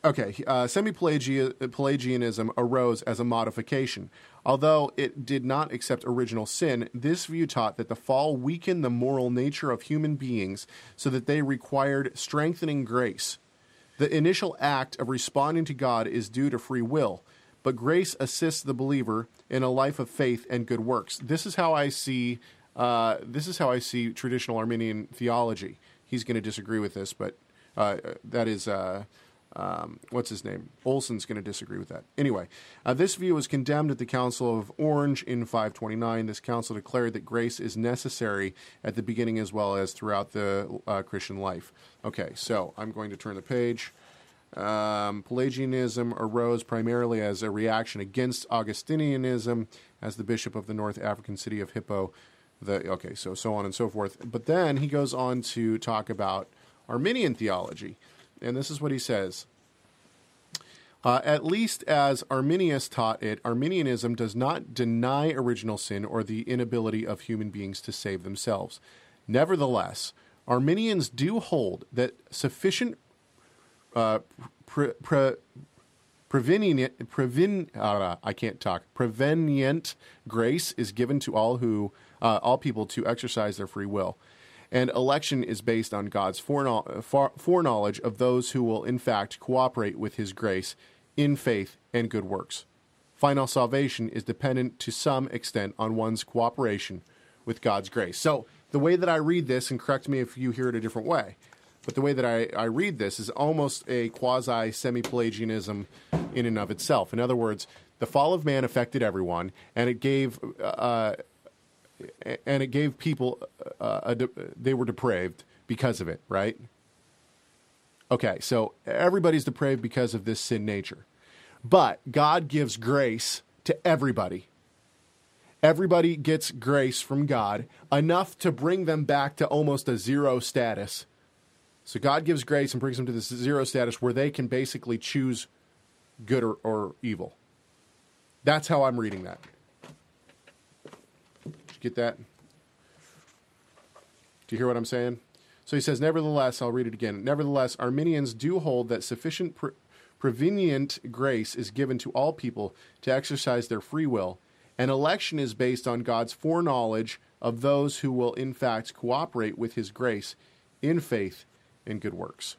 okay, uh, semi-Pelagianism arose as a modification. Although it did not accept original sin, this view taught that the fall weakened the moral nature of human beings, so that they required strengthening grace. The initial act of responding to God is due to free will, but grace assists the believer in a life of faith and good works. This is how I see. Uh, this is how I see traditional Arminian theology. He's going to disagree with this, but uh, that is uh, um, what's his name? Olson's going to disagree with that. Anyway, uh, this view was condemned at the Council of Orange in 529. This council declared that grace is necessary at the beginning as well as throughout the uh, Christian life. Okay, so I'm going to turn the page. Um, Pelagianism arose primarily as a reaction against Augustinianism as the bishop of the North African city of Hippo. The, okay, so so on and so forth. But then he goes on to talk about Arminian theology. And this is what he says. Uh, at least as Arminius taught it, Arminianism does not deny original sin or the inability of human beings to save themselves. Nevertheless, Arminians do hold that sufficient uh, pre, pre, prevenient, uh, I can't talk. Prevenient grace is given to all who, uh, all people to exercise their free will, and election is based on God's foreknowledge of those who will, in fact, cooperate with His grace in faith and good works. Final salvation is dependent to some extent on one's cooperation with God's grace. So, the way that I read this, and correct me if you hear it a different way, but the way that I, I read this is almost a quasi semi Pelagianism in and of itself. In other words, the fall of man affected everyone, and it gave uh, and it gave people uh, a de- they were depraved because of it, right? Okay, so everybody's depraved because of this sin nature, but God gives grace to everybody. Everybody gets grace from God enough to bring them back to almost a zero status. So God gives grace and brings them to this zero status where they can basically choose good or, or evil. That's how I'm reading that. Get that? Do you hear what I'm saying? So he says, Nevertheless, I'll read it again. Nevertheless, Arminians do hold that sufficient pre- prevenient grace is given to all people to exercise their free will, and election is based on God's foreknowledge of those who will, in fact, cooperate with his grace in faith and good works.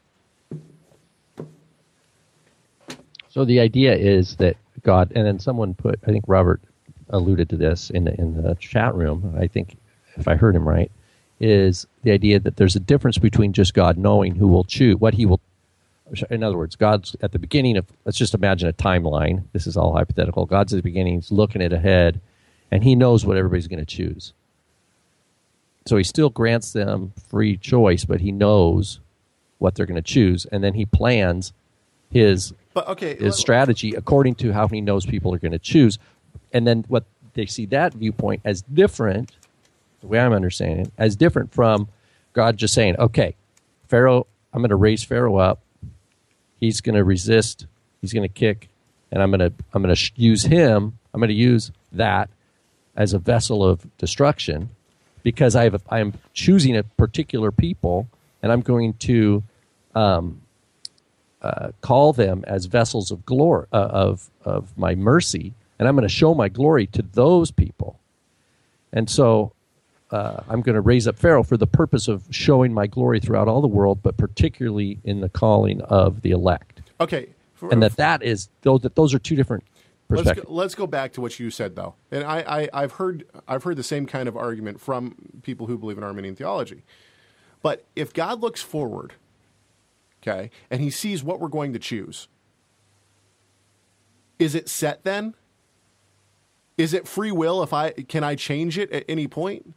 So the idea is that God, and then someone put, I think Robert alluded to this in the, in the chat room. I think if I heard him right, is the idea that there's a difference between just God knowing who will choose what He will. In other words, God's at the beginning of. Let's just imagine a timeline. This is all hypothetical. God's at the beginning. He's looking it ahead, and He knows what everybody's going to choose. So He still grants them free choice, but He knows what they're going to choose, and then He plans His But okay, his strategy according to how he knows people are going to choose. And then what they see that viewpoint as different, the way I'm understanding it, as different from God just saying, okay, Pharaoh, I'm going to raise Pharaoh up. He's going to resist. He's going to kick, and I'm going to I'm going to use him. I'm going to use that as a vessel of destruction because I have a, I am choosing a particular people, and I'm going to um, uh, call them as vessels of glory uh, of of my mercy and I'm going to show my glory to those people. And so uh, I'm going to raise up Pharaoh for the purpose of showing my glory throughout all the world, but particularly in the calling of the elect. Okay. For- and that that is those that those are two different Let's perspectives. go, let's go back to what you said though, and I, I I've heard I've heard the same kind of argument from people who believe in Arminian theology. But if God looks forward, okay, and He sees what we're going to choose, is it set then? Is it free will? If I can I change it at any point?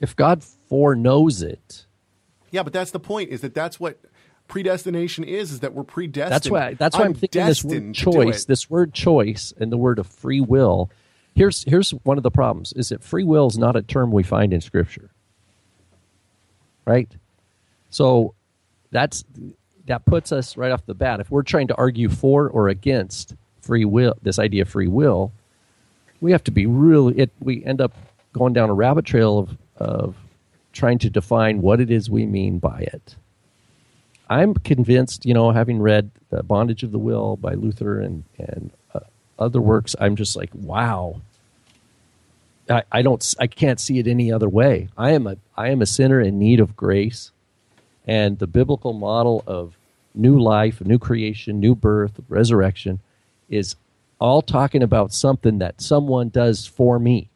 If God foreknows it, Yeah, but that's the point. Is that that's what predestination is? Is that we're predestined? That's why. That's why I'm, thinking this word destined to do choice. This word choice and the word of free will. Here's here's one of the problems: is that free will is not a term we find in Scripture. Right. So that's that puts us right off the bat. If we're trying to argue for or against free will, this idea of free will, we have to be really. It we end up going down a rabbit trail of of trying to define what it is we mean by it. I'm convinced, you know, having read The Bondage of the Will by Luther and, and uh, other works, I'm just like, wow. I, I don't, I can't see it any other way. I am a, I am a sinner in need of grace, and the biblical model of new life, new creation, new birth, resurrection, is all talking about something that someone does for me.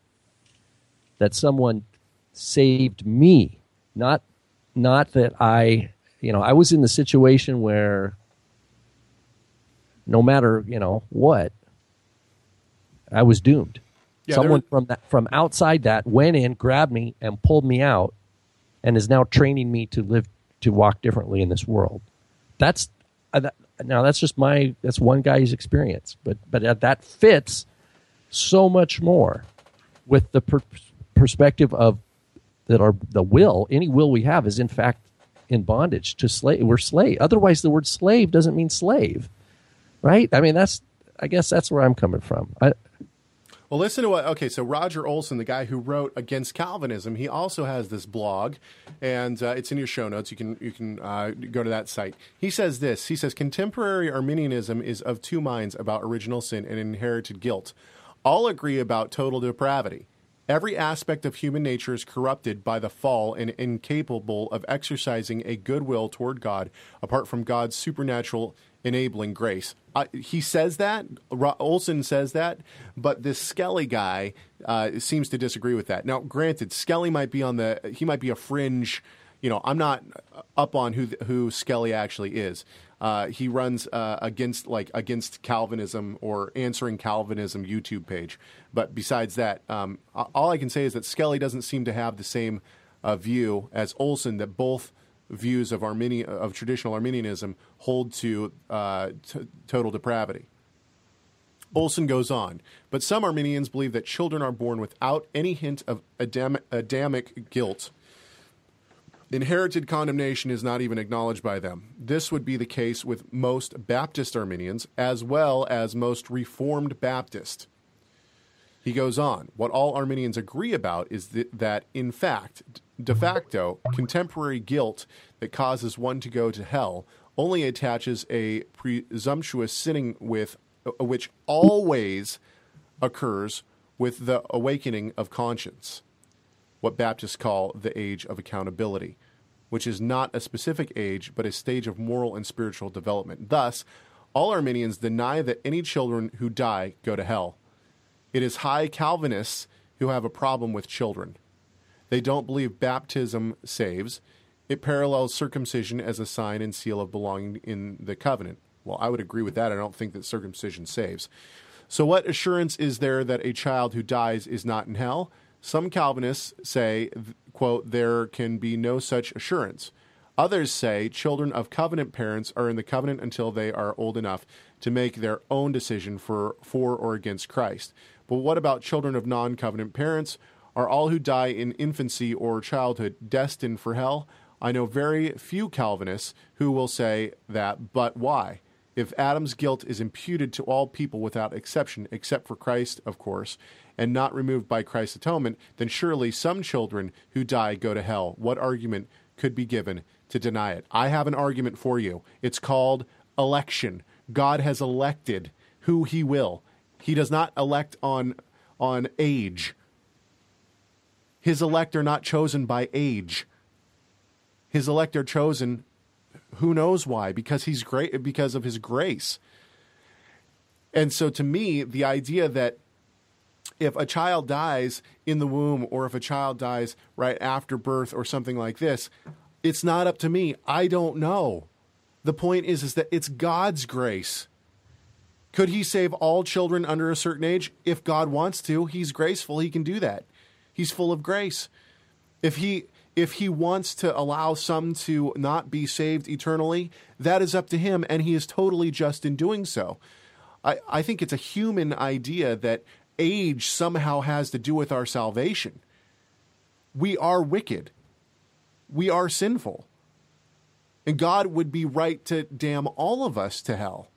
That someone saved me, not, not that I you know, I was in the situation where no matter, you know, what, I was doomed. Yeah, Someone from that from outside that went in, grabbed me and pulled me out and is now training me to live to walk differently in this world. That's uh, that, now that's just my that's one guy's experience, but but that fits so much more with the per- perspective of that our the will any will we have is in fact in bondage to slave we're slave. Otherwise the word slave doesn't mean slave right? I mean that's i guess that's where i'm coming from. I, Well, listen to what. Okay, so Roger Olson, the guy who wrote Against Calvinism, he also has this blog, and uh, it's in your show notes. You can you can uh, go to that site. He says this. He says contemporary Arminianism is of two minds about original sin and inherited guilt. All agree about total depravity. Every aspect of human nature is corrupted by the fall and incapable of exercising a good will toward God apart from God's supernatural enabling grace. Uh, he says that, Olson says that, but this Skelly guy uh, seems to disagree with that. Now, granted, Skelly might be on the, he might be a fringe, you know, I'm not up on who, who Skelly actually is. Uh, he runs uh, against like against Calvinism or answering Calvinism YouTube page. But besides that, um, all I can say is that Skelly doesn't seem to have the same uh, view as Olson. That both views of Arminian of traditional Arminianism hold to uh, t- total depravity. Olson goes on, but some Arminians believe that children are born without any hint of Adam- Adamic guilt. Inherited condemnation is not even acknowledged by them. This would be the case with most Baptist Arminians as well as most Reformed Baptist. He goes on. What all Arminians agree about is th- that, in fact, de facto, contemporary guilt that causes one to go to hell only attaches a presumptuous sinning with which always occurs with the awakening of conscience what Baptists call the age of accountability, which is not a specific age, but a stage of moral and spiritual development. Thus, all Arminians deny that any children who die go to hell. It is high Calvinists who have a problem with children. They don't believe baptism saves. It parallels circumcision as a sign and seal of belonging in the covenant. Well, I would agree with that. I don't think that circumcision saves. So, what assurance is there that a child who dies is not in hell? Some Calvinists say, quote, there can be no such assurance. Others say children of covenant parents are in the covenant until they are old enough to make their own decision for, for or against Christ. But what about children of non covenant parents? Are all who die in infancy or childhood destined for hell? I know very few Calvinists who will say that, but why? If Adam's guilt is imputed to all people without exception, except for Christ, of course, and not removed by Christ's atonement, then surely some children who die go to hell. What argument could be given to deny it? I have an argument for you. It's called election. God has elected who he will. He does not elect on on age. His elect are not chosen by age. His elect are chosen who knows why because he's great because of his grace. And so to me the idea that if a child dies in the womb or if a child dies right after birth or something like this, it's not up to me. I don't know. The point is is that it's God's grace. Could he save all children under a certain age? If God wants to, he's graceful, he can do that. He's full of grace. If he if he wants to allow some to not be saved eternally, that is up to him and he is totally just in doing so. I, I think it's a human idea that age somehow has to do with our salvation. We are wicked. We are sinful. And God would be right to damn all of us to hell.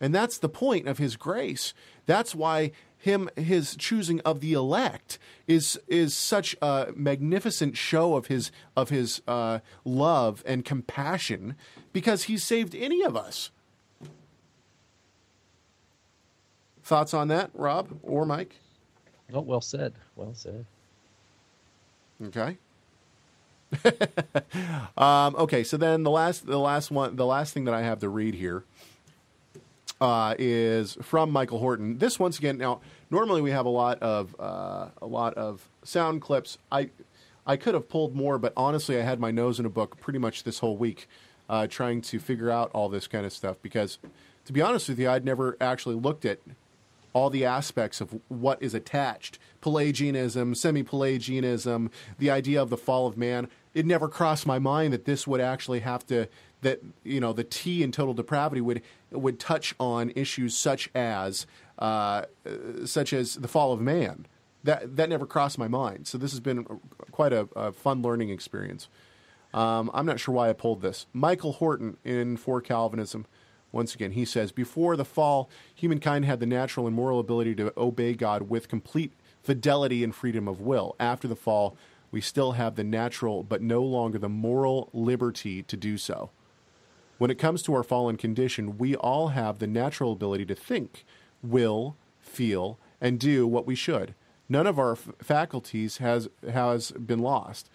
And that's the point of his grace. That's why him his choosing of the elect is is such a magnificent show of his of his uh, love and compassion because he saved any of us. Thoughts on that, Rob or Mike? Oh, well said. Well said. Okay. um, okay, so then the last the last one the last thing that I have to read here uh, is from Michael Horton. This once again now normally we have a lot of uh, a lot of sound clips. I I could have pulled more, but honestly, I had my nose in a book pretty much this whole week, uh, trying to figure out all this kind of stuff. Because, to be honest with you, I'd never actually looked at all the aspects of what is attached Pelagianism, semi Pelagianism, the idea of the fall of man. It never crossed my mind that this would actually have to that you know the T in total depravity would would touch on issues such as uh, such as the fall of man. That that never crossed my mind. So this has been quite a, a fun learning experience. Um, I'm not sure why I pulled this. Michael Horton in For Calvinism. Once again, he says, Before the fall, humankind had the natural and moral ability to obey God with complete fidelity and freedom of will. After the fall, we still have the natural but no longer the moral liberty to do so. When it comes to our fallen condition, we all have the natural ability to think, will, feel, and do what we should. None of our f- faculties has has been lost.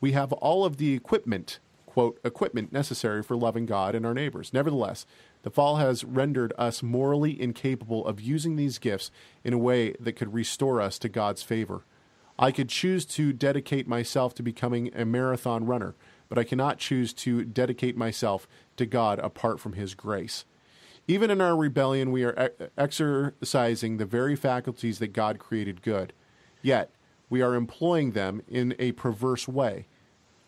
We have all of the equipment, quote, equipment necessary for loving God and our neighbors. Nevertheless, the fall has rendered us morally incapable of using these gifts in a way that could restore us to God's favor. I could choose to dedicate myself to becoming a marathon runner, but I cannot choose to dedicate myself to God apart from His grace. Even in our rebellion, we are exercising the very faculties that God created good. Yet, we are employing them in a perverse way.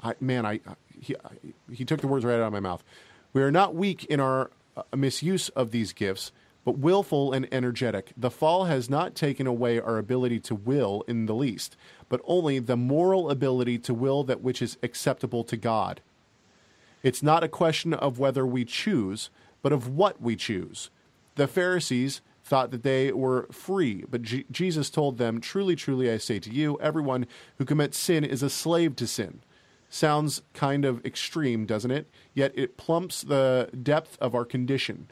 I, man, I, he, he took the words right out of my mouth. We are not weak in our misuse of these gifts, but willful and energetic. The fall has not taken away our ability to will in the least, but only the moral ability to will that which is acceptable to God. It's not a question of whether we choose, but of what we choose. The Pharisees thought that they were free, but G- Jesus told them, Truly, truly, I say to you, everyone who commits sin is a slave to sin. Sounds kind of extreme, doesn't it? Yet it plumps the depth of our condition.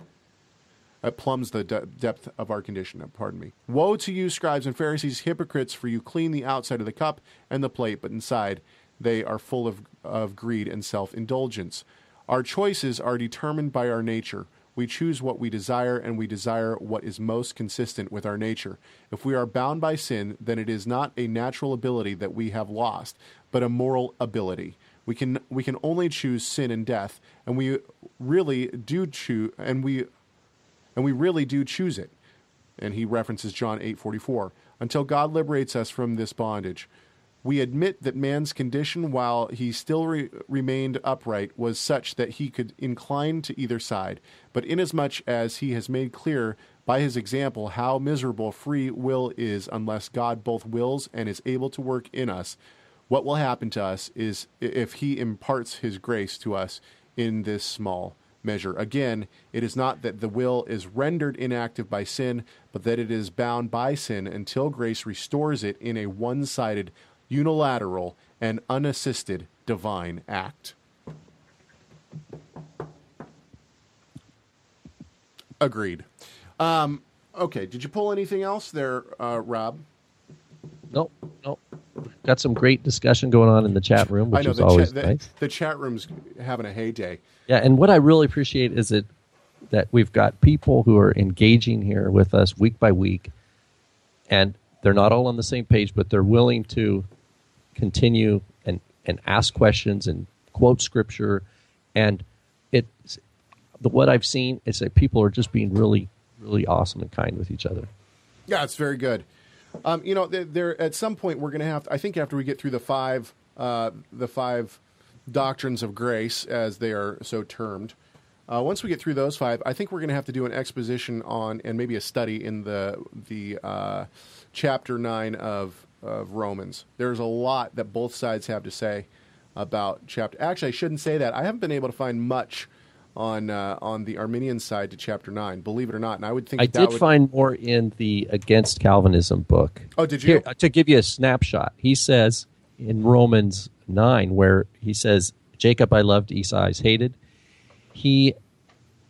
It plumbs the de- depth of our condition. Uh, pardon me. Woe to you, scribes and Pharisees, hypocrites! For you clean the outside of the cup and the plate, but inside they are full of, of greed and self indulgence. Our choices are determined by our nature. We choose what we desire, and we desire what is most consistent with our nature. If we are bound by sin, then it is not a natural ability that we have lost, but a moral ability. We can we can only choose sin and death, and we really do choose, and we and we really do choose it. And he references John eight forty four. Until God liberates us from this bondage, we admit that man's condition, while he still re- remained upright, was such that he could incline to either side. But inasmuch as he has made clear by his example how miserable free will is unless God both wills and is able to work in us, what will happen to us is if he imparts his grace to us in this small measure. Again, it is not that the will is rendered inactive by sin, but that it is bound by sin until grace restores it in a one sided unilateral, and unassisted divine act. Agreed. Um, Okay. Did you pull anything else there, uh, Rob? Nope, nope. Got some great discussion going on in the chat room, I which know is the, always chat, the, nice. the chat room's having a heyday. Yeah, and what I really appreciate is that that we've got people who are engaging here with us week by week, and they're not all on the same page, but they're willing to continue and and ask questions and quote scripture, and it's the what I've seen is that people are just being really really awesome and kind with each other. Yeah, it's very good. Um, you know, there, at some point we're going to have. I think after we get through the five, uh, the five doctrines of grace, as they are so termed. Uh, once we get through those five, I think we're going to have to do an exposition on and maybe a study in the the uh, chapter nine of of Romans. There's a lot that both sides have to say about chapter. Actually, I shouldn't say that. I haven't been able to find much on uh, on the Arminian side to chapter nine. Believe it or not, and I would think I did would, find more in the Against Calvinism book. Oh, did you? Here, to give you a snapshot, he says in Romans 9, where he says, Jacob I loved, Esau I hated. He,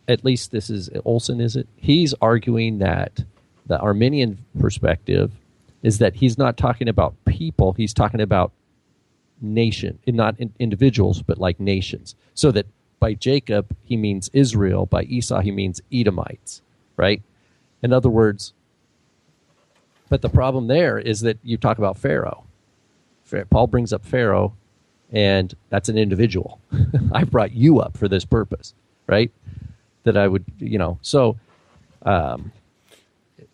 at least this is Olson, is it? He's arguing that the Arminian perspective is that he's not talking about people, he's talking about nation, not in, individuals, but like nations. So that by Jacob, he means Israel. By Esau, he means Edomites, right? In other words, but the problem there is that you talk about Pharaoh. Paul brings up Pharaoh, and that's an individual. I brought you up for this purpose, right? That I would, you know, so, um,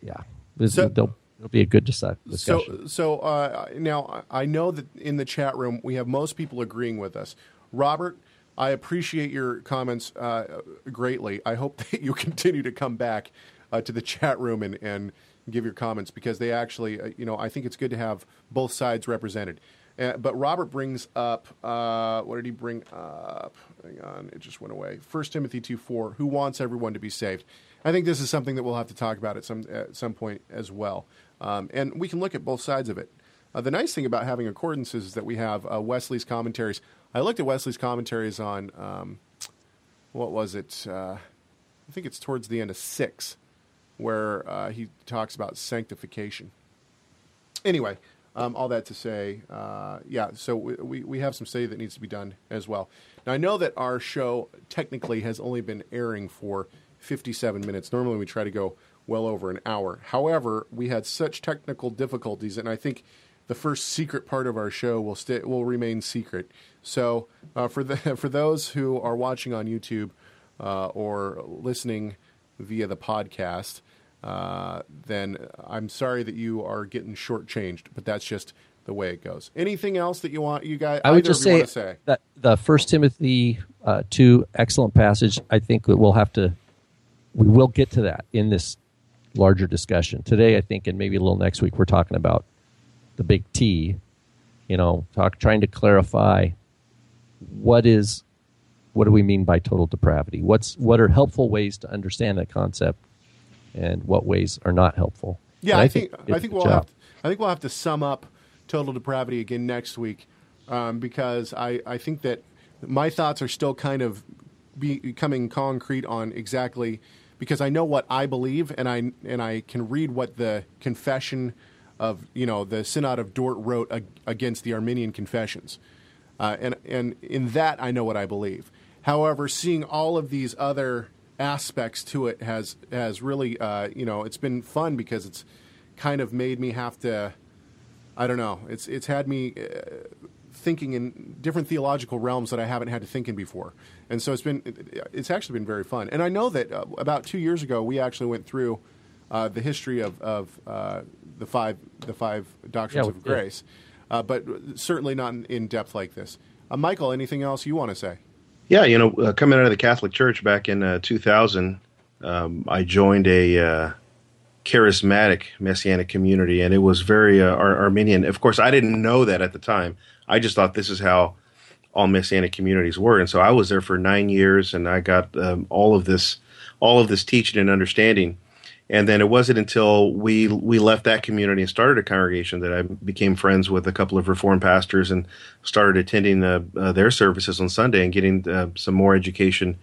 yeah, this, So- it'll be a good dis- So, so uh, now I know that in the chat room we have most people agreeing with us. Robert, I appreciate your comments uh, greatly. I hope that you continue to come back uh, to the chat room and, and give your comments because they actually, uh, you know, I think it's good to have both sides represented. Uh, but Robert brings up, uh, what did he bring up? Hang on, it just went away. First Timothy two four. Who wants everyone to be saved? I think this is something that we'll have to talk about at some at some point as well, um, and we can look at both sides of it. Uh, the nice thing about having accordances is that we have uh, Wesley's commentaries. I looked at Wesley's commentaries on um, what was it? Uh, I think it's towards the end of six, where uh, he talks about sanctification. Anyway, um, all that to say, uh, yeah. So we, we have some study that needs to be done as well. Now I know that our show technically has only been airing for 57 minutes. Normally we try to go well over an hour. However, we had such technical difficulties, and I think the first secret part of our show will stay will remain secret. So uh, for the for those who are watching on YouTube uh, or listening via the podcast, uh, then I'm sorry that you are getting shortchanged, but that's just the way it goes. Anything else that you want you guys? I would just say, say that the First Timothy uh, two excellent passage. I think that we'll have to, we will get to that in this larger discussion today. I think, and maybe a little next week, we're talking about the big T. You know, talk trying to clarify what is, what do we mean by total depravity? What's what are helpful ways to understand that concept, and what ways are not helpful? Yeah, And I think it's I think we'll job. have to, I think we'll have to sum up total depravity again next week um, because I, I think that my thoughts are still kind of be, becoming concrete on exactly because I know what I believe and I and I can read what the confession of you know the Synod of Dort wrote ag- against the Arminian confessions, uh, and and in that I know what I believe. However, seeing all of these other aspects to it has has really uh, you know it's been fun because it's kind of made me have to I don't know it's it's had me uh, thinking in different theological realms that I haven't had to think in before, and so it's been it's actually been very fun. And I know that uh, about two years ago we actually went through uh, the history of of uh, the five the five doctrines Yeah, of we did. grace, uh, but certainly not in, in depth like this. Uh, Michael, anything else you want to say? Yeah, you know, uh, coming out of the Catholic Church back in uh, 2000, um, I joined a uh, charismatic Messianic community, and it was very uh, Ar- Arminian. Of course, I didn't know that at the time. I just thought this is how all Messianic communities were, and so I was there for nine years, and I got um, all of this, all of this teaching and understanding. And then it wasn't until we we left that community and started a congregation that I became friends with a couple of Reformed pastors and started attending uh, uh, their services on Sunday and getting uh, some more education.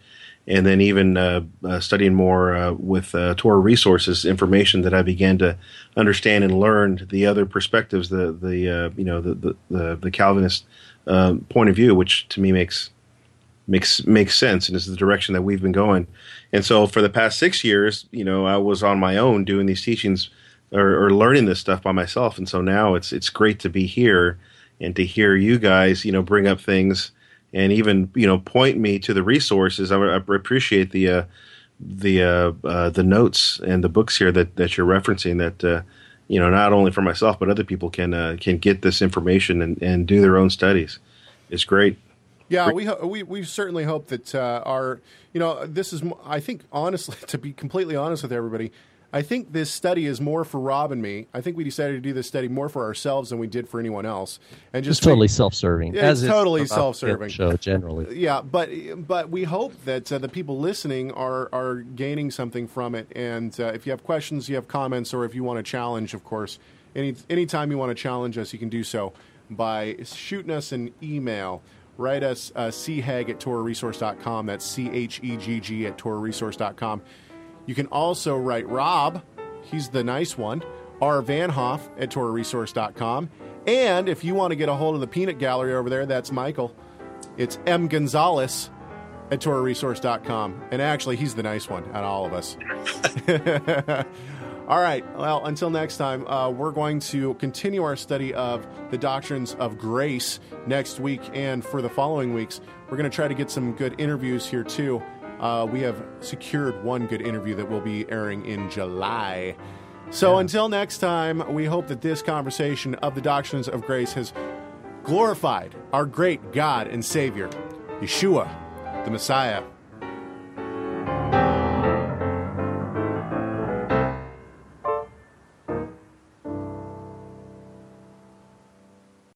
And then even uh, uh, studying more uh, with Torah resources information that I began to understand and learn the other perspectives, the the you know the the, the, the Calvinist point of view, which to me makes makes makes sense and is the direction that we've been going. And so for the past six years, you know, I was on my own doing these teachings or, or learning this stuff by myself. And so now it's it's great to be here and to hear you guys, you know, bring up things and even you know point me to the resources. I, I appreciate the uh, the uh, uh, the notes and the books here that that you're referencing. That uh, you know not only for myself but other people can uh, can get this information and, and do their own studies. It's great. Yeah, we ho- we we certainly hope that uh, our you know this is I think honestly to be completely honest with everybody, I think this study is more for Rob and me. I think we decided to do this study more for ourselves than we did for anyone else, and Just just totally make- self-serving. Yeah, it's totally about self-serving. Show generally. Yeah, but but we hope that uh, the people listening are are gaining something from it. And uh, if you have questions, you have comments, or if you want to challenge, of course, any anytime you want to challenge us, you can do so by shooting us an email. Write us uh, chegg at torahresource.com. That's C H E G G at torahresource.com. You can also write Rob. He's the nice one. R. Vanhoff at torahresource.com. And if you want to get a hold of the peanut gallery over there, that's Michael. It's M. Gonzalez at torahresource.com. And actually, he's the nice one out of all of us. all right. Well, until next time, uh, we're going to continue our study of the doctrines of grace next week. And for the following weeks, we're going to try to get some good interviews here, too. Uh, we have secured one good interview that will be airing in July. So until next time, we hope that this conversation of the doctrines of grace has glorified our great God and Savior, Yeshua, the Messiah.